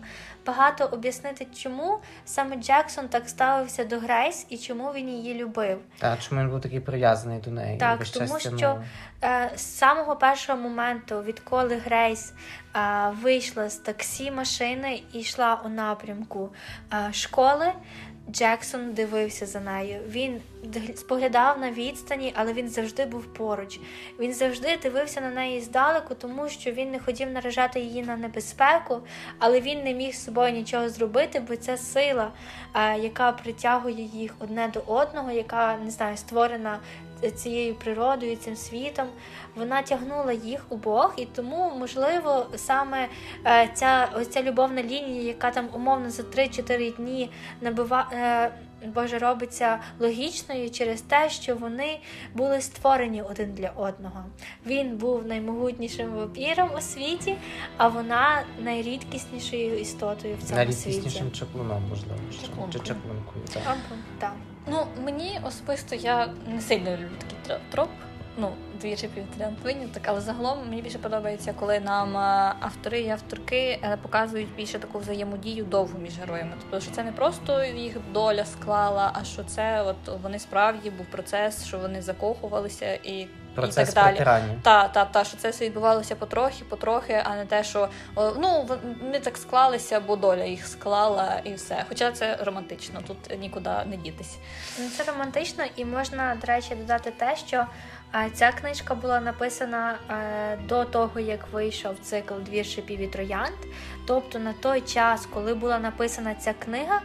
багато об'яснити, чому саме Джексон так ставився до Грейс і чому він її любив. Так, чому він був такий прив'язаний до неї? Так, тому що. Е, з самого першого моменту, відколи Грейс е, вийшла з таксі машини і йшла у напрямку е, школи, Джексон дивився за нею. Він споглядав на відстані, але він завжди був поруч. Він завжди дивився на неї здалеку, тому що він не хотів наражати її на небезпеку, але він не міг з собою нічого зробити, бо це сила, е, яка притягує їх одне до одного, яка не знаю, створена цією природою, цим світом, вона тягнула їх обох, і тому, можливо, саме е, ця ось ця любовна лінія, яка там умовно за 3-4 дні набива, е, Боже, робиться логічною через те, що вони були створені один для одного. Він був наймогутнішим вампіром у світі, а вона найрідкіснішою істотою в цьому світі. Найрідкіснішим чаклуном, можливо. Чаклункою. Чи чаклункою, так. Або, так. Ну мені особисто я не сильно люблю такий троп. Ну, двічі півтріант виняток, але загалом мені більше подобається, коли нам е, автори і авторки е, показують більше таку взаємодію довгу між героями. Тобто, що це не просто їх доля склала, а що це от вони справді був процес, що вони закохувалися і. Процес і так далі. Та, та, та, що це все відбувалося потрохи, потрохи, а не те, що ну вони так склалися, бо доля їх склала і все. Хоча це романтично, тут нікуди не дітись. Ну, Це романтично, і можна, до речі, додати те, що ця книжка була написана е, до того, як вийшов цикл Двір шипів і троянд. Тобто на той час, коли була написана ця книга,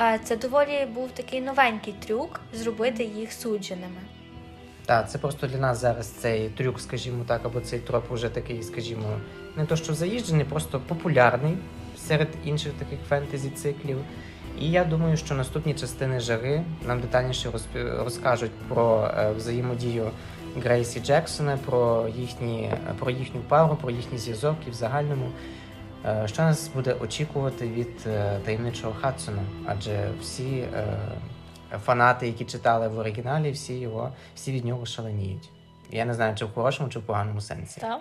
е, це доволі був такий новенький трюк зробити їх судженими. Так, це просто для нас зараз цей трюк, скажімо так, або цей троп вже такий, скажімо, не то що заїжджений, просто популярний серед інших таких фентезі циклів. І я думаю, що наступні частини жари нам детальніше розп- розкажуть про е, взаємодію Грейсі Джексона, про їхні, про їхню пару, про їхній зв'язок і в загальному. е, Що нас буде очікувати від е, таємничого Хадсона? Адже всі е, фанати, які читали в оригіналі, всі його всі від нього шаленіють. Я не знаю, чи в хорошому, чи в поганому сенсі. Так?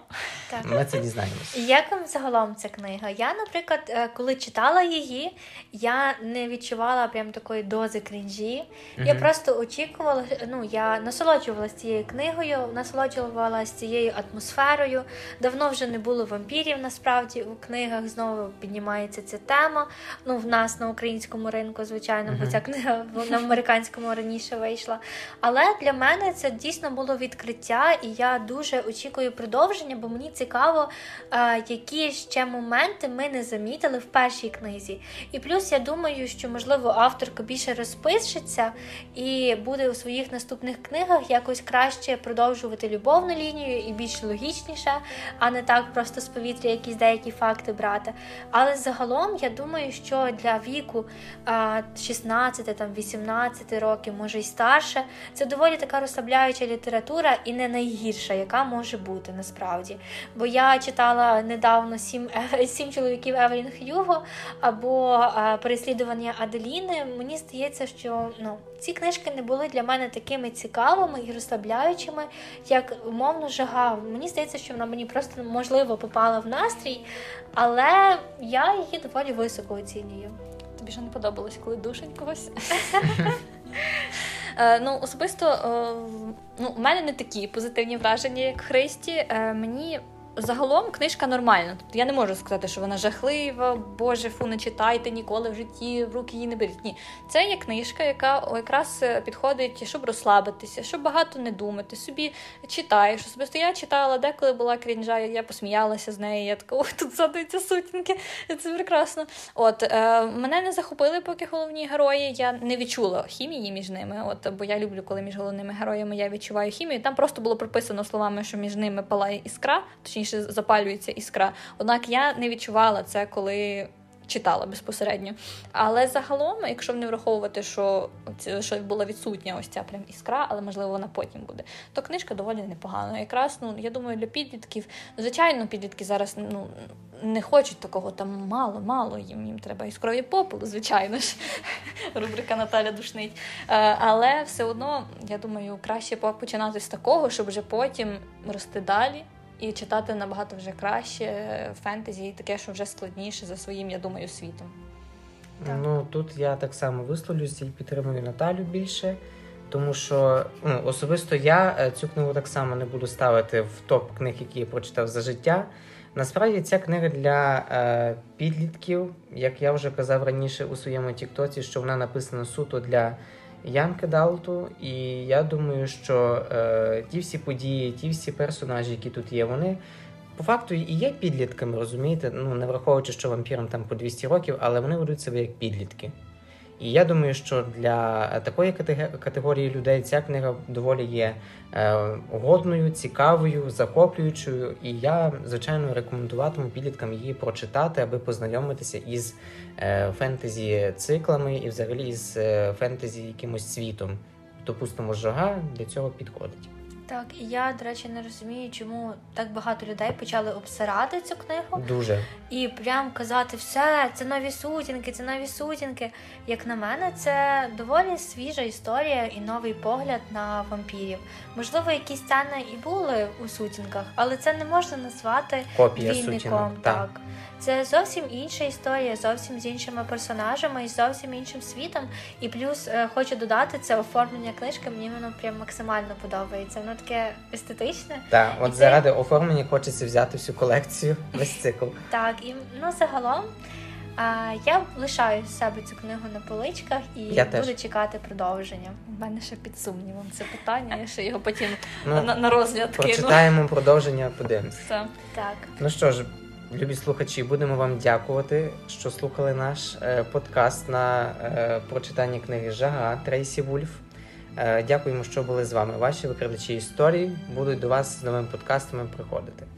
Так. Ми це дізнаємося. Як вам загалом ця книга? Я, наприклад, е, коли читала її, я не відчувала прям такої дози крінжі. Я просто очікувала, ну я насолоджувалася цією книгою, насолоджувалася цією атмосферою. Давно вже не було вампірів. Насправді у книгах знову піднімається ця тема. Ну, в нас на українському ринку, звичайно, бо Мгм. ця книга на американському раніше вийшла. Але для мене це дійсно було відкриття, і я дуже очікую продовження, бо мені цікаво, е, які ще моменти ми не замітили в першій книзі. І плюс я думаю, що можливо авторка більше розпишеться і буде у своїх наступних книгах якось краще продовжувати любовну лінію і більш логічніше, а не так просто з повітря якісь деякі факти брати. Але загалом я думаю, що для віку 16, там 18 років, може й старше, це доволі така розслабляюча література і не найгірша, яка може бути насправді. Бо я читала недавно сім, е, сім чоловіків Евелін Х'юго або е, переслідування Аделіни. Мені здається, що ну, ці книжки не були для мене такими цікавими і розслабляючими, як умовно жага. Мені здається, що вона мені просто можливо попала в настрій, але я її доволі високо оцінюю. Тобі ж не подобалось, коли душень когось? Е, Ну, особисто е, ну, у мене не такі позитивні враження, як Христі. Е, Мені загалом книжка нормальна. Тобто я не можу сказати, що вона жахлива, боже, фу, не читайте ніколи в житті, в руки її не беріть. Ні, це є книжка, яка якраз е, підходить, щоб розслабитися, щоб багато не думати. Собі читаєш. Особисто я читала, деколи була крінжа, я посміялася з неї. Я така, ой, тут згадуються сутінки. Це прекрасно. От е, мене не захопили поки головні герої. Я не відчула хімії між ними. От бо я люблю, коли між головними героями я відчуваю хімію. Там просто було прописано словами, що між ними палає іскра, точніше запалюється іскра. Однак я не відчувала це, коли. Читала безпосередньо. Але загалом, якщо не враховувати, що, що була відсутня ось ця прям іскра, але можливо вона потім буде, то книжка доволі непогана. Якраз ну я думаю, для підлітків, звичайно, підлітки зараз ну не хочуть такого там мало, мало їм їм треба іскрові попелу, звичайно ж. Рубрика Наталя душнить. Е, Але все одно, я думаю, краще починати з такого, щоб вже потім рости далі. І читати набагато вже краще фентезі, і таке, що вже складніше за своїм, я думаю, світом. Так. Ну тут я так само висловлюся і підтримую Наталю більше, тому що ну, особисто я е, цю книгу так само не буду ставити в топ книг, які я прочитав за життя. Насправді ця книга для е, підлітків, як я вже казав раніше у своєму Тіктоці, що вона написана суто для Янки Далту. І я думаю, що е, ті всі події, ті всі персонажі, які тут є, вони по факту і є підлітками, розумієте? Ну, не враховуючи, що вампірам там по 200 років, але вони ведуть себе як підлітки. І я думаю, що для такої категорії людей ця книга доволі є е, годною, цікавою, захоплюючою. І я, звичайно, рекомендуватиму підліткам її прочитати, аби познайомитися із е, фентезі циклами і взагалі з е, фентезі якимось світом. Допустимо, жага для цього підходить. Так, і я, до речі, не розумію, чому так багато людей почали обсирати цю книгу Дуже. і прям казати, все, це нові сутінки, це нові сутінки. Як на мене, це доволі свіжа історія і новий погляд на вампірів. Можливо, якісь сцени і були у сутінках, але це не можна назвати Копія двійником. сутінок. Так. Це зовсім інша історія, зовсім з іншими персонажами і зовсім іншим світом. І плюс е, хочу додати це оформлення книжки. Мені воно прям максимально подобається. Воно таке естетичне. Так, І от це- заради оформлення хочеться взяти всю колекцію, весь цикл. Так, і ну загалом. А я лишаю з себе цю книгу на поличках і Я буду теж. чекати продовження. У мене ще під сумнівом це питання, я ще його потім Ну, на, на розгляд кину. прочитаємо продовження, подивимося. Так, Ну що ж, любі слухачі, будемо вам дякувати, що слухали наш е, подкаст на е, прочитання книги Жага Трейсі Вульф. Е, дякуємо, що були з вами. Ваші викрадачі історії будуть до вас з новими подкастами приходити.